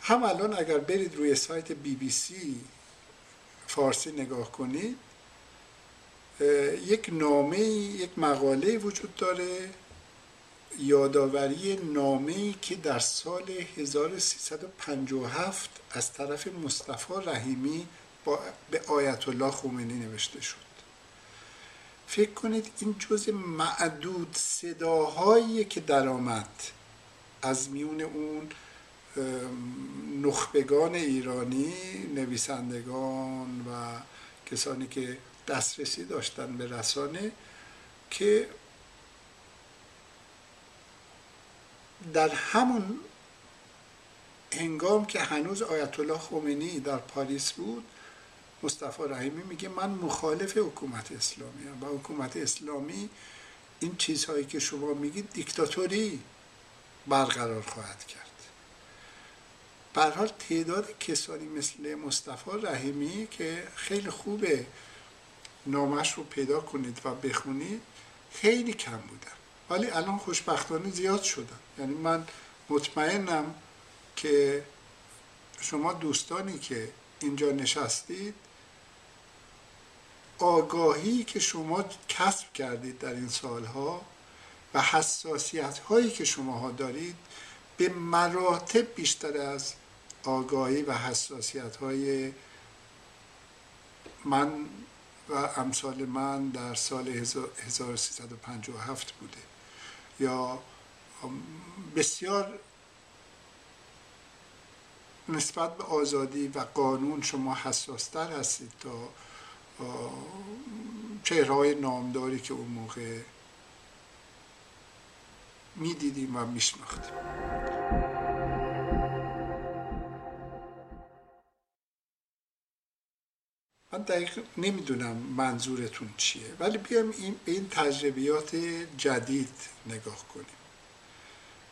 هم الان اگر برید روی سایت بی بی سی فارسی نگاه کنید یک نامه یک مقاله وجود داره یادآوری نامه که در سال 1357 از طرف مصطفی رحیمی با به آیت الله خمینی نوشته شد. فکر کنید این جز معدود صداهایی که درآمد از میون اون نخبگان ایرانی نویسندگان و کسانی که دسترسی داشتن به رسانه که در همون هنگام که هنوز آیت الله خمینی در پاریس بود مصطفی رحیمی میگه من مخالف حکومت اسلامی هم و حکومت اسلامی این چیزهایی که شما میگید دیکتاتوری برقرار خواهد کرد. حال تعداد کسانی مثل مصطفی رحیمی که خیلی خوبه نامش رو پیدا کنید و بخونید خیلی کم بودن. ولی الان خوشبختانه زیاد شدن. یعنی من مطمئنم که شما دوستانی که اینجا نشستید آگاهی که شما کسب کردید در این سالها و حساسیت هایی که شما دارید به مراتب بیشتر از آگاهی و حساسیت های من و امثال من در سال 1357 بوده. یا بسیار نسبت به آزادی و قانون شما حساستر هستید تا چهرهای نامداری که اون موقع می‌دیدیم و میشناختیم. من دقیق نمی‌دونم منظورتون چیه ولی بیایم این به این تجربیات جدید نگاه کنیم.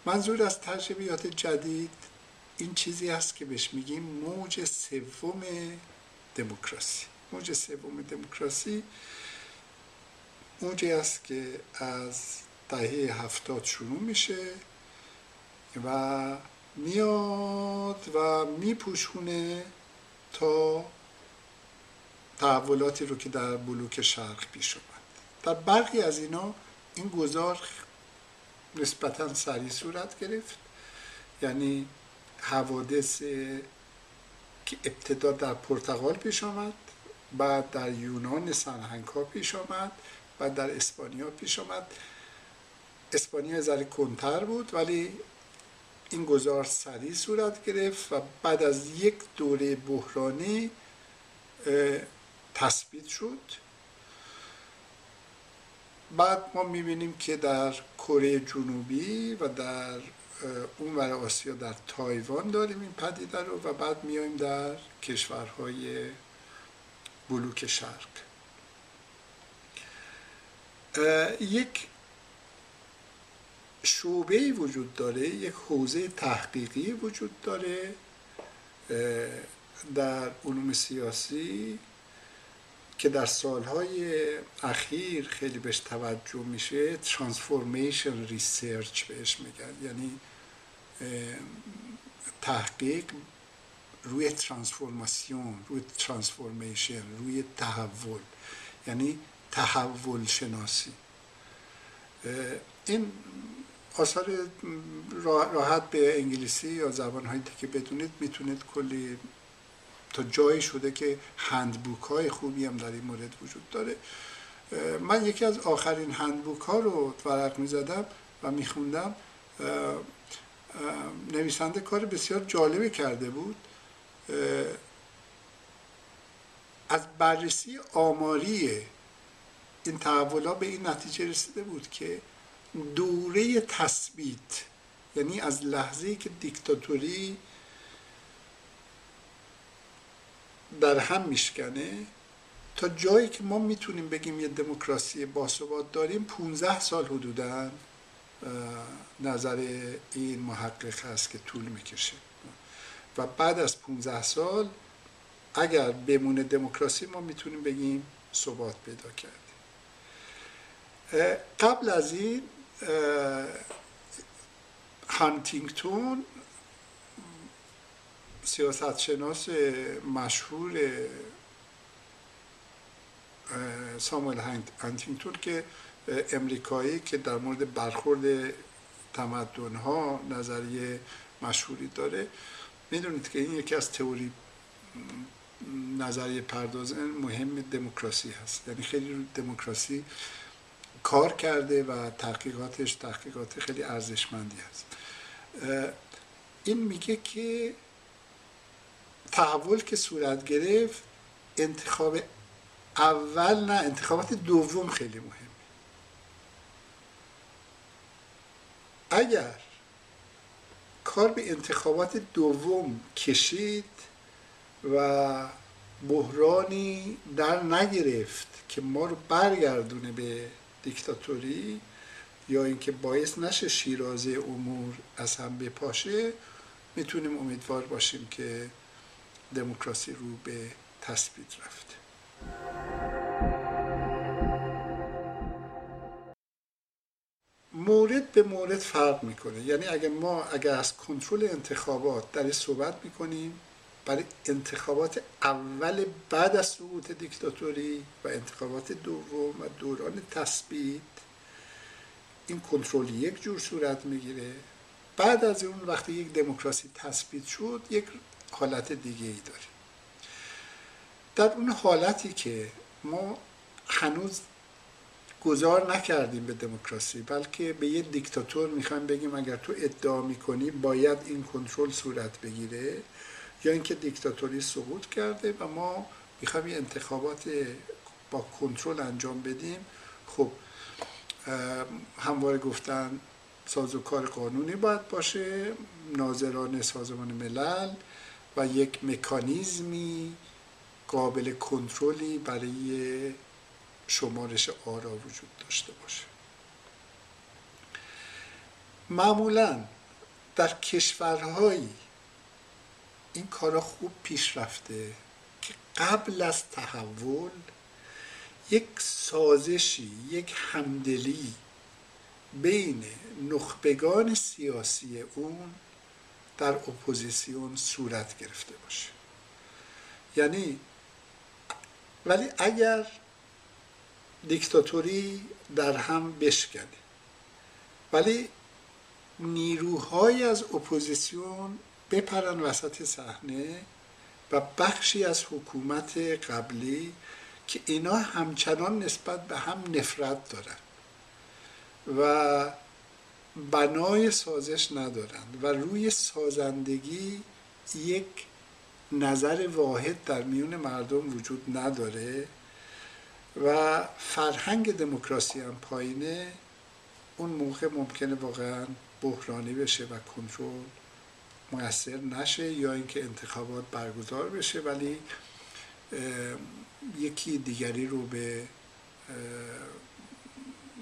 منظور از تجربیات جدید این چیزی است که بهش میگیم موج سوم دموکراسی. موج سوم دموکراسی موجی است که از دهه هفتاد شروع میشه و میاد و میپوشونه تا تحولاتی رو که در بلوک شرق پیش اومد. در برخی از اینا این گذار نسبتا سریع صورت گرفت. یعنی حوادث که ابتدا در پرتغال پیش آمد. بعد در یونان سنهنگ ها پیش آمد بعد در اسپانیا پیش آمد. اسپانیا ذره کنتر بود ولی این گذار سریع صورت گرفت و بعد از یک دوره بحرانی تثبیت شد. بعد ما می‌بینیم که در کره جنوبی و در اون ور آسیا در تایوان داریم این پدیده رو و بعد میایم در کشورهای بلوک شرق. یک شعبه وجود داره یک حوزه تحقیقی وجود داره در علوم سیاسی که در سالهای اخیر خیلی بهش توجه میشه transformation research بهش میگن. یعنی تحقیق روی transformation روی transformation روی تحول یعنی تحول شناسی. این آثار راحت به انگلیسی یا زبان که بدونید می‌تونید کلی تا جایی شده که هندبوک های خوبی هم در این مورد وجود داره. من یکی از آخرین هندبوک ها رو ورق می زدم و می خوندم نویسنده کار بسیار جالبی کرده بود. از بررسی آماری این تحول به این نتیجه رسیده بود که دوره تثبیت یعنی از لحظه که دیکتاتوری در هم میشکنه تا جایی که ما می‌تونیم بگیم یه دموکراسی باثبات داریم 15 سال حدودا نظر این محقق هست که طول می‌کشه. و بعد از 15 سال اگر بمونه دموکراسی ما می‌تونیم بگیم ثبات پیدا کردیم. قبل از این هانتینگتون سیاست شناس مشهور ساموئل هانتینگتون که امریکایی که در مورد برخورد تمدن ها نظریه مشهوری داره. می‌دونید که این یکی از تئوری نظریه پردازن مهم دموکراسی هست. یعنی خیلی رو دموکراسی کار کرده و تحقیقاتش تحقیقات خیلی ارزشمندی هست. این میگه که تحول که صورت گرفت انتخاب اول نه انتخابات دوم خیلی مهمه. اگر کار به انتخابات دوم کشید و بحرانی در نگرفت که ما رو برگردونه به دیکتاتوری یا اینکه باعث نشه شیرازه امور از هم بپاشه می‌تونیم امیدوار باشیم که دموکراسی رو به تثبیت رفته به مورد فرق می‌کنه. یعنی اگر ما اگر از کنترل انتخابات در صحبت می‌کنیم برای انتخابات اول بعد از سقوط دیکتاتوری و انتخابات دوم و دوران تثبیت این کنترل یک جور صورت می‌گیره. بعد از اون وقتی یک دموکراسی تثبیت شد یک حالت دیگه ای داره. در اون حالتی که ما هنوز گذار نکردیم به دموکراسی بلکه به یه دیکتاتور می‌خوایم بگیم اگر تو ادعا می‌کنی باید این کنترل صورت بگیره یا اینکه دیکتاتوری سقوط کرده و ما می‌خوایم یه انتخابات با کنترل انجام بدیم. خب همواره گفتن سازوکار قانونی باید باشه ناظران سازمان ملل و یک مکانیزمی قابل کنترلی برای شمارش آرا وجود داشته باشه. معمولا در کشورهایی این کارا خوب پیش رفته که قبل از تحول یک سازشی یک همدلی بین نخبگان سیاسی اون در اپوزیسیون صورت گرفته باشه. یعنی ولی اگر دیکتاتوری در هم بشکنه. ولی نیروهای از اپوزیسیون بپرن وسط صحنه و بخشی از حکومت قبلی که اینا همچنان نسبت به هم نفرت دارن و بنای سازش ندارند و روی سازندگی یک نظر واحد در میون مردم وجود نداره. و فرهنگ دموکراسی هم پایینه اون موقع ممکنه واقعا بحرانی بشه و کنترل موثر نشه یا اینکه انتخابات برگزار بشه ولی یکی دیگری رو به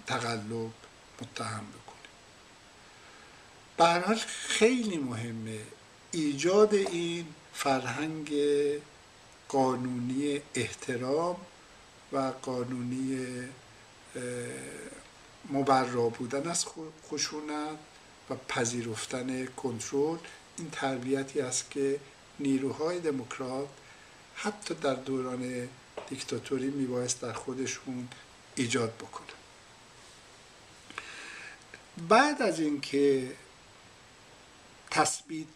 تقلب متهم بکنه. به خیلی مهمه ایجاد این فرهنگ قانونی احترام و قانونی مبرا بودن از خشونت و پذیرفتن کنترل این تربیتی است که نیروهای دموکرات حتی در دوران دیکتاتوری میبایست در خودشون ایجاد بکنه. بعد از اینکه تثبیت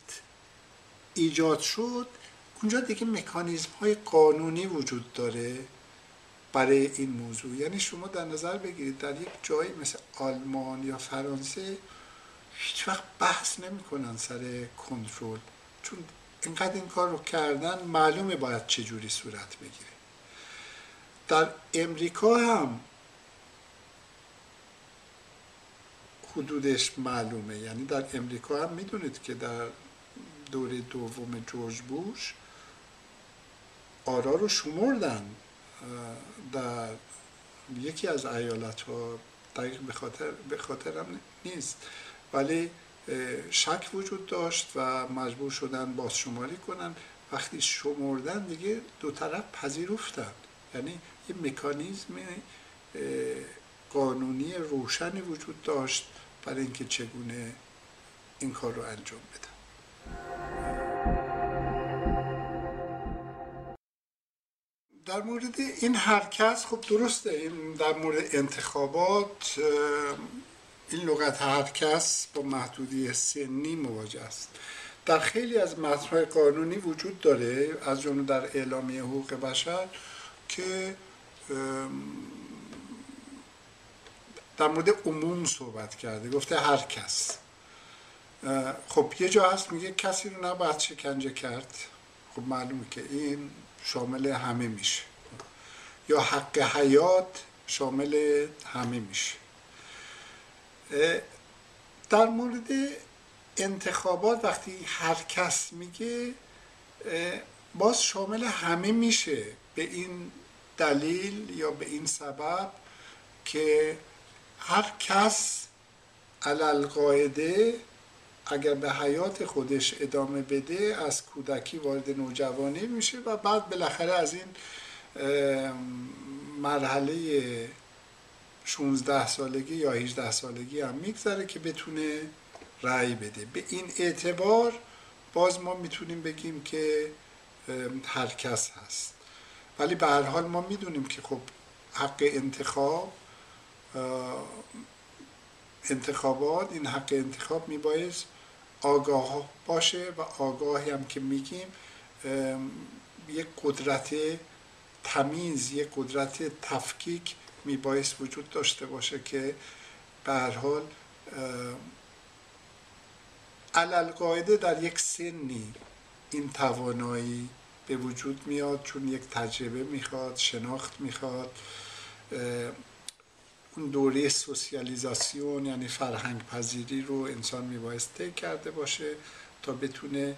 ایجاد شد اونجا دیگه مکانیزم های قانونی وجود داره. برای این موضوع. یعنی شما در نظر بگیرید در یک جایی مثل آلمان یا فرانسه هیچ وقت بحث نمی‌کنن سر کنترل. چون اینقدر این کار رو کردن معلومه باید چجوری صورت بگیره. در امریکا هم حدودش معلومه. یعنی در امریکا هم می‌دونید که در دوره دوم جورج بوش آرا رو شمردن. در یکی از ایالت ها دقیق به خاطر به خاطرم نیست ولی شک وجود داشت و مجبور شدن بازشماری کنن. وقتی شمردن دیگه دو طرف پذیرفتن یعنی یه مکانیزم قانونی روشنی وجود داشت برای اینکه چگونه این کار رو انجام بدن. در مورد این حرکت خب درسته این در مورد انتخابات این لغت هر کس با محدودی سنی مواجه است. در خیلی از متنهای قانونی وجود داره از جمله در اعلامیه حقوق بشر که در مورد عموم صحبت کرده گفته هر کس خب یه جا هست میگه کسی رو نباید شکنجه کرد. خب معلومه که این شامل همه میشه. یا حق حیات شامل همه میشه. در مورد انتخابات وقتی هر کس میگه باز شامل همه میشه. به این دلیل یا به این سبب که هر کس علل قاعده اگر به حیات خودش ادامه بده از کودکی وارد نوجوانی میشه و بعد بالاخره از این مرحله 16 سالگی یا 18 سالگی هم میگذره که بتونه رأی بده. به این اعتبار باز ما می‌تونیم بگیم که هر کس هست. ولی به هر حال ما می‌دونیم که خب حق انتخاب انتخابات این حق انتخاب میبایست آگاه باشه و آگاهی هم که میگیم یک قدرت تمیز یک قدرت تفکیک میبایست وجود داشته باشه که به هر حال در یک سنی این توانایی به وجود میاد چون یک تجربه می‌خواد شناخت می‌خواد اون دوره سوسیالیزاسیون یعنی فرهنگ پذیری رو انسان میبایست طی کرده باشه تا بتونه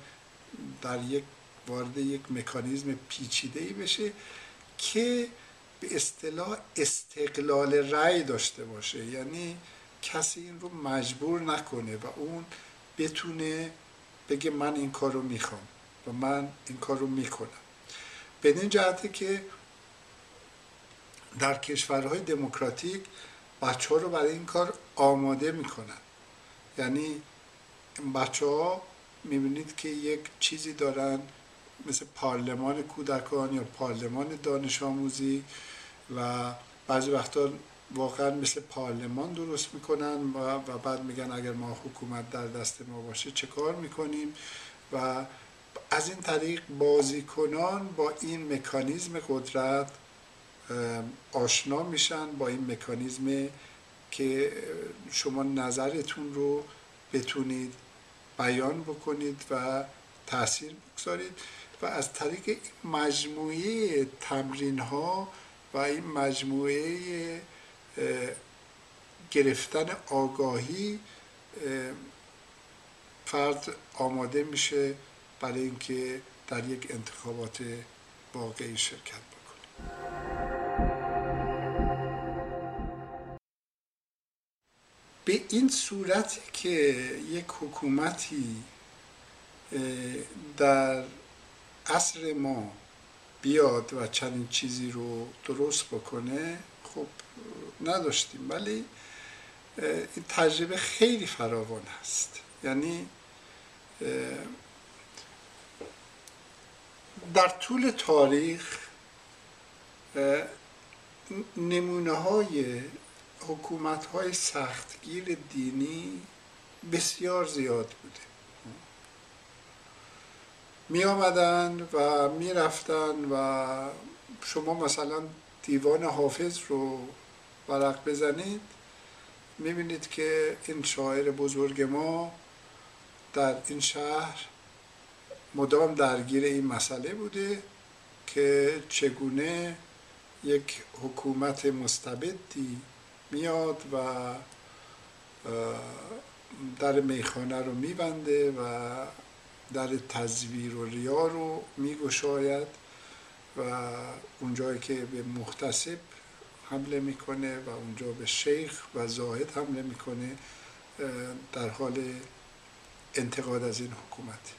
در یک وارد یک مکانیزم پیچیده ای بشه که به اصطلاح استقلال رأی داشته باشه. یعنی کسی این رو مجبور نکنه و اون بتونه بگه من این کار رو می‌خوام و من این کار رو می‌کنم. به این جهته که در کشورهای دموکراتیک بچه ها رو برای این کار آماده می‌کنن. یعنی بچه ها می‌بینید که یک چیزی دارن مثل پارلمان کودکان یا پارلمان دانش آموزی و بعضی وقتا واقعا مثل پارلمان درست می‌کنن و, و بعد میگن اگر ما حکومت در دست ما باشه چه کار می‌کنیم؟ و از این طریق بازیکنان با این مکانیزم قدرت آشنا میشن با این مکانیزم که شما نظرتون رو بتونید بیان بکنید و تاثیر بگذارید و از طریق مجموعه تمرین ها و این مجموعه گرفتن آگاهی فرد آماده میشه برای اینکه در یک انتخابات واقعی شرکت بکنه. این صورت که یک حکومتی در عصر ما بیاد و چنین چیزی رو درست بکنه خب نداشتیم. ولی این تجربه خیلی فراوان هست. یعنی در طول تاریخ نمونه های حکومت های سختگیر دینی بسیار زیاد بوده. می آمدن و می رفتن و شما مثلا دیوان حافظ رو ورق بزنید می بینید که این شاعر بزرگ ما در این شهر مدام درگیر این مسئله بوده که چگونه یک حکومت مستبدی میاد و در میخانه رو میبنده و در تزویر و ریا رو میگشاید و اونجایی که به مختصب حمله می‌کنه و اونجا به شیخ و زاهد حمله می‌کنه در حال انتقاد از این حکومت.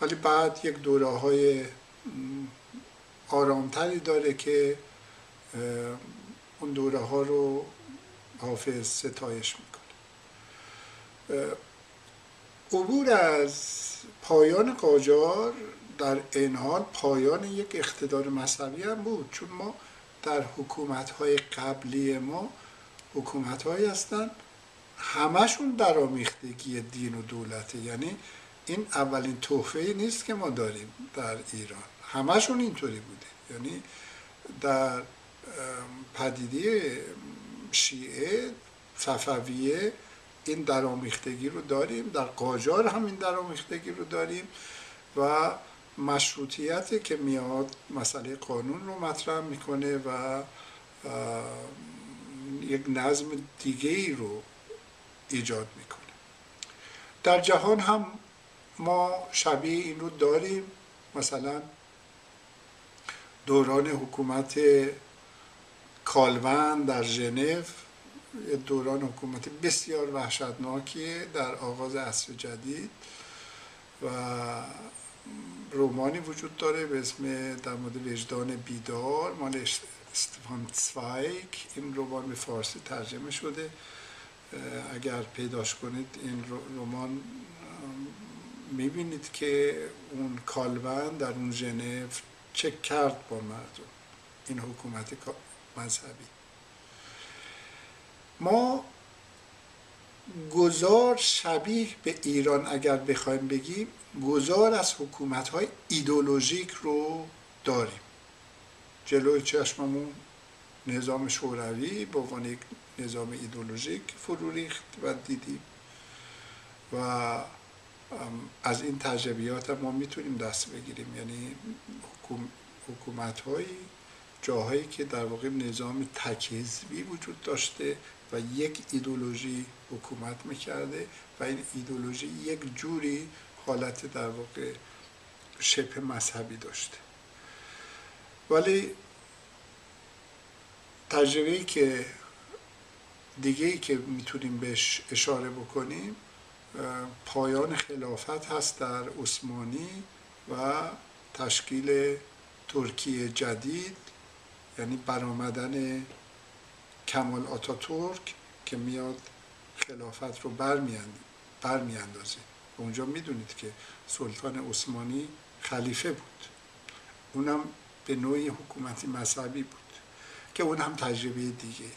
ولی بعد یک دوره های آرامتری داره که اون دوره ها رو حافظ ستایش می‌کنه. عبور از پایان قاجار در این حال پایان یک اقتدار مذهبی هم بود چون ما در حکومت های قبلی ما حکومت هایی هستن همشون در آمیختگی دین و دولته. یعنی این اولین توفه نیست که ما داریم در ایران. همشون اینطوری بوده. یعنی در پدیده شیعه صفویه این درامیختگی رو داریم در قاجار هم این درامیختگی رو داریم و مشروطیت که میاد مسئله قانون رو مطرح می‌کنه و یک نظم دیگه ای رو ایجاد می‌کنه. در جهان هم ما شبیه این رو داریم. مثلا دوران حکومت کالون در ژنو دوران حکومت بسیار وحشتناکیه در آغاز عصر جدید و رومانی وجود داره به اسم در مورد وجدان بیدار مال استفان سوایک. این رومان به فارسی ترجمه شده. اگر پیداش کنید این رمان می‌بینید که اون کالون در اون ژنو چک کرد با مردم. این حکومت مذهبی. ما گذار شبیه به ایران اگر بخوایم بگیم گذار از حکومت های ایدولوژیک رو داریم. جلوی چشممون نظام شوروی به عنوان یک نظام ایدولوژیک فرو ریخت و دیدیم. و از این تجربیات ما می‌تونیم دست بگیریم. یعنی حکومت های جاهایی که در واقع نظام تکیزوی وجود داشته و یک ایدولوژی حکومت می‌کرده و این ایدولوژی یک جوری حالت در واقع شبه مذهبی داشته. ولی تجربه که دیگه ای که می‌تونیم بهش اشاره بکنیم پایان خلافت هست در عثمانی و تشکیل ترکیه جدید یعنی برآمدن کمال آتاتورک که میاد خلافت رو برمیاندازه. اونجا می‌دونید که سلطان عثمانی خلیفه بود. اونم به نوعی حکومتی مذهبی بود که اون هم تجربه دیگه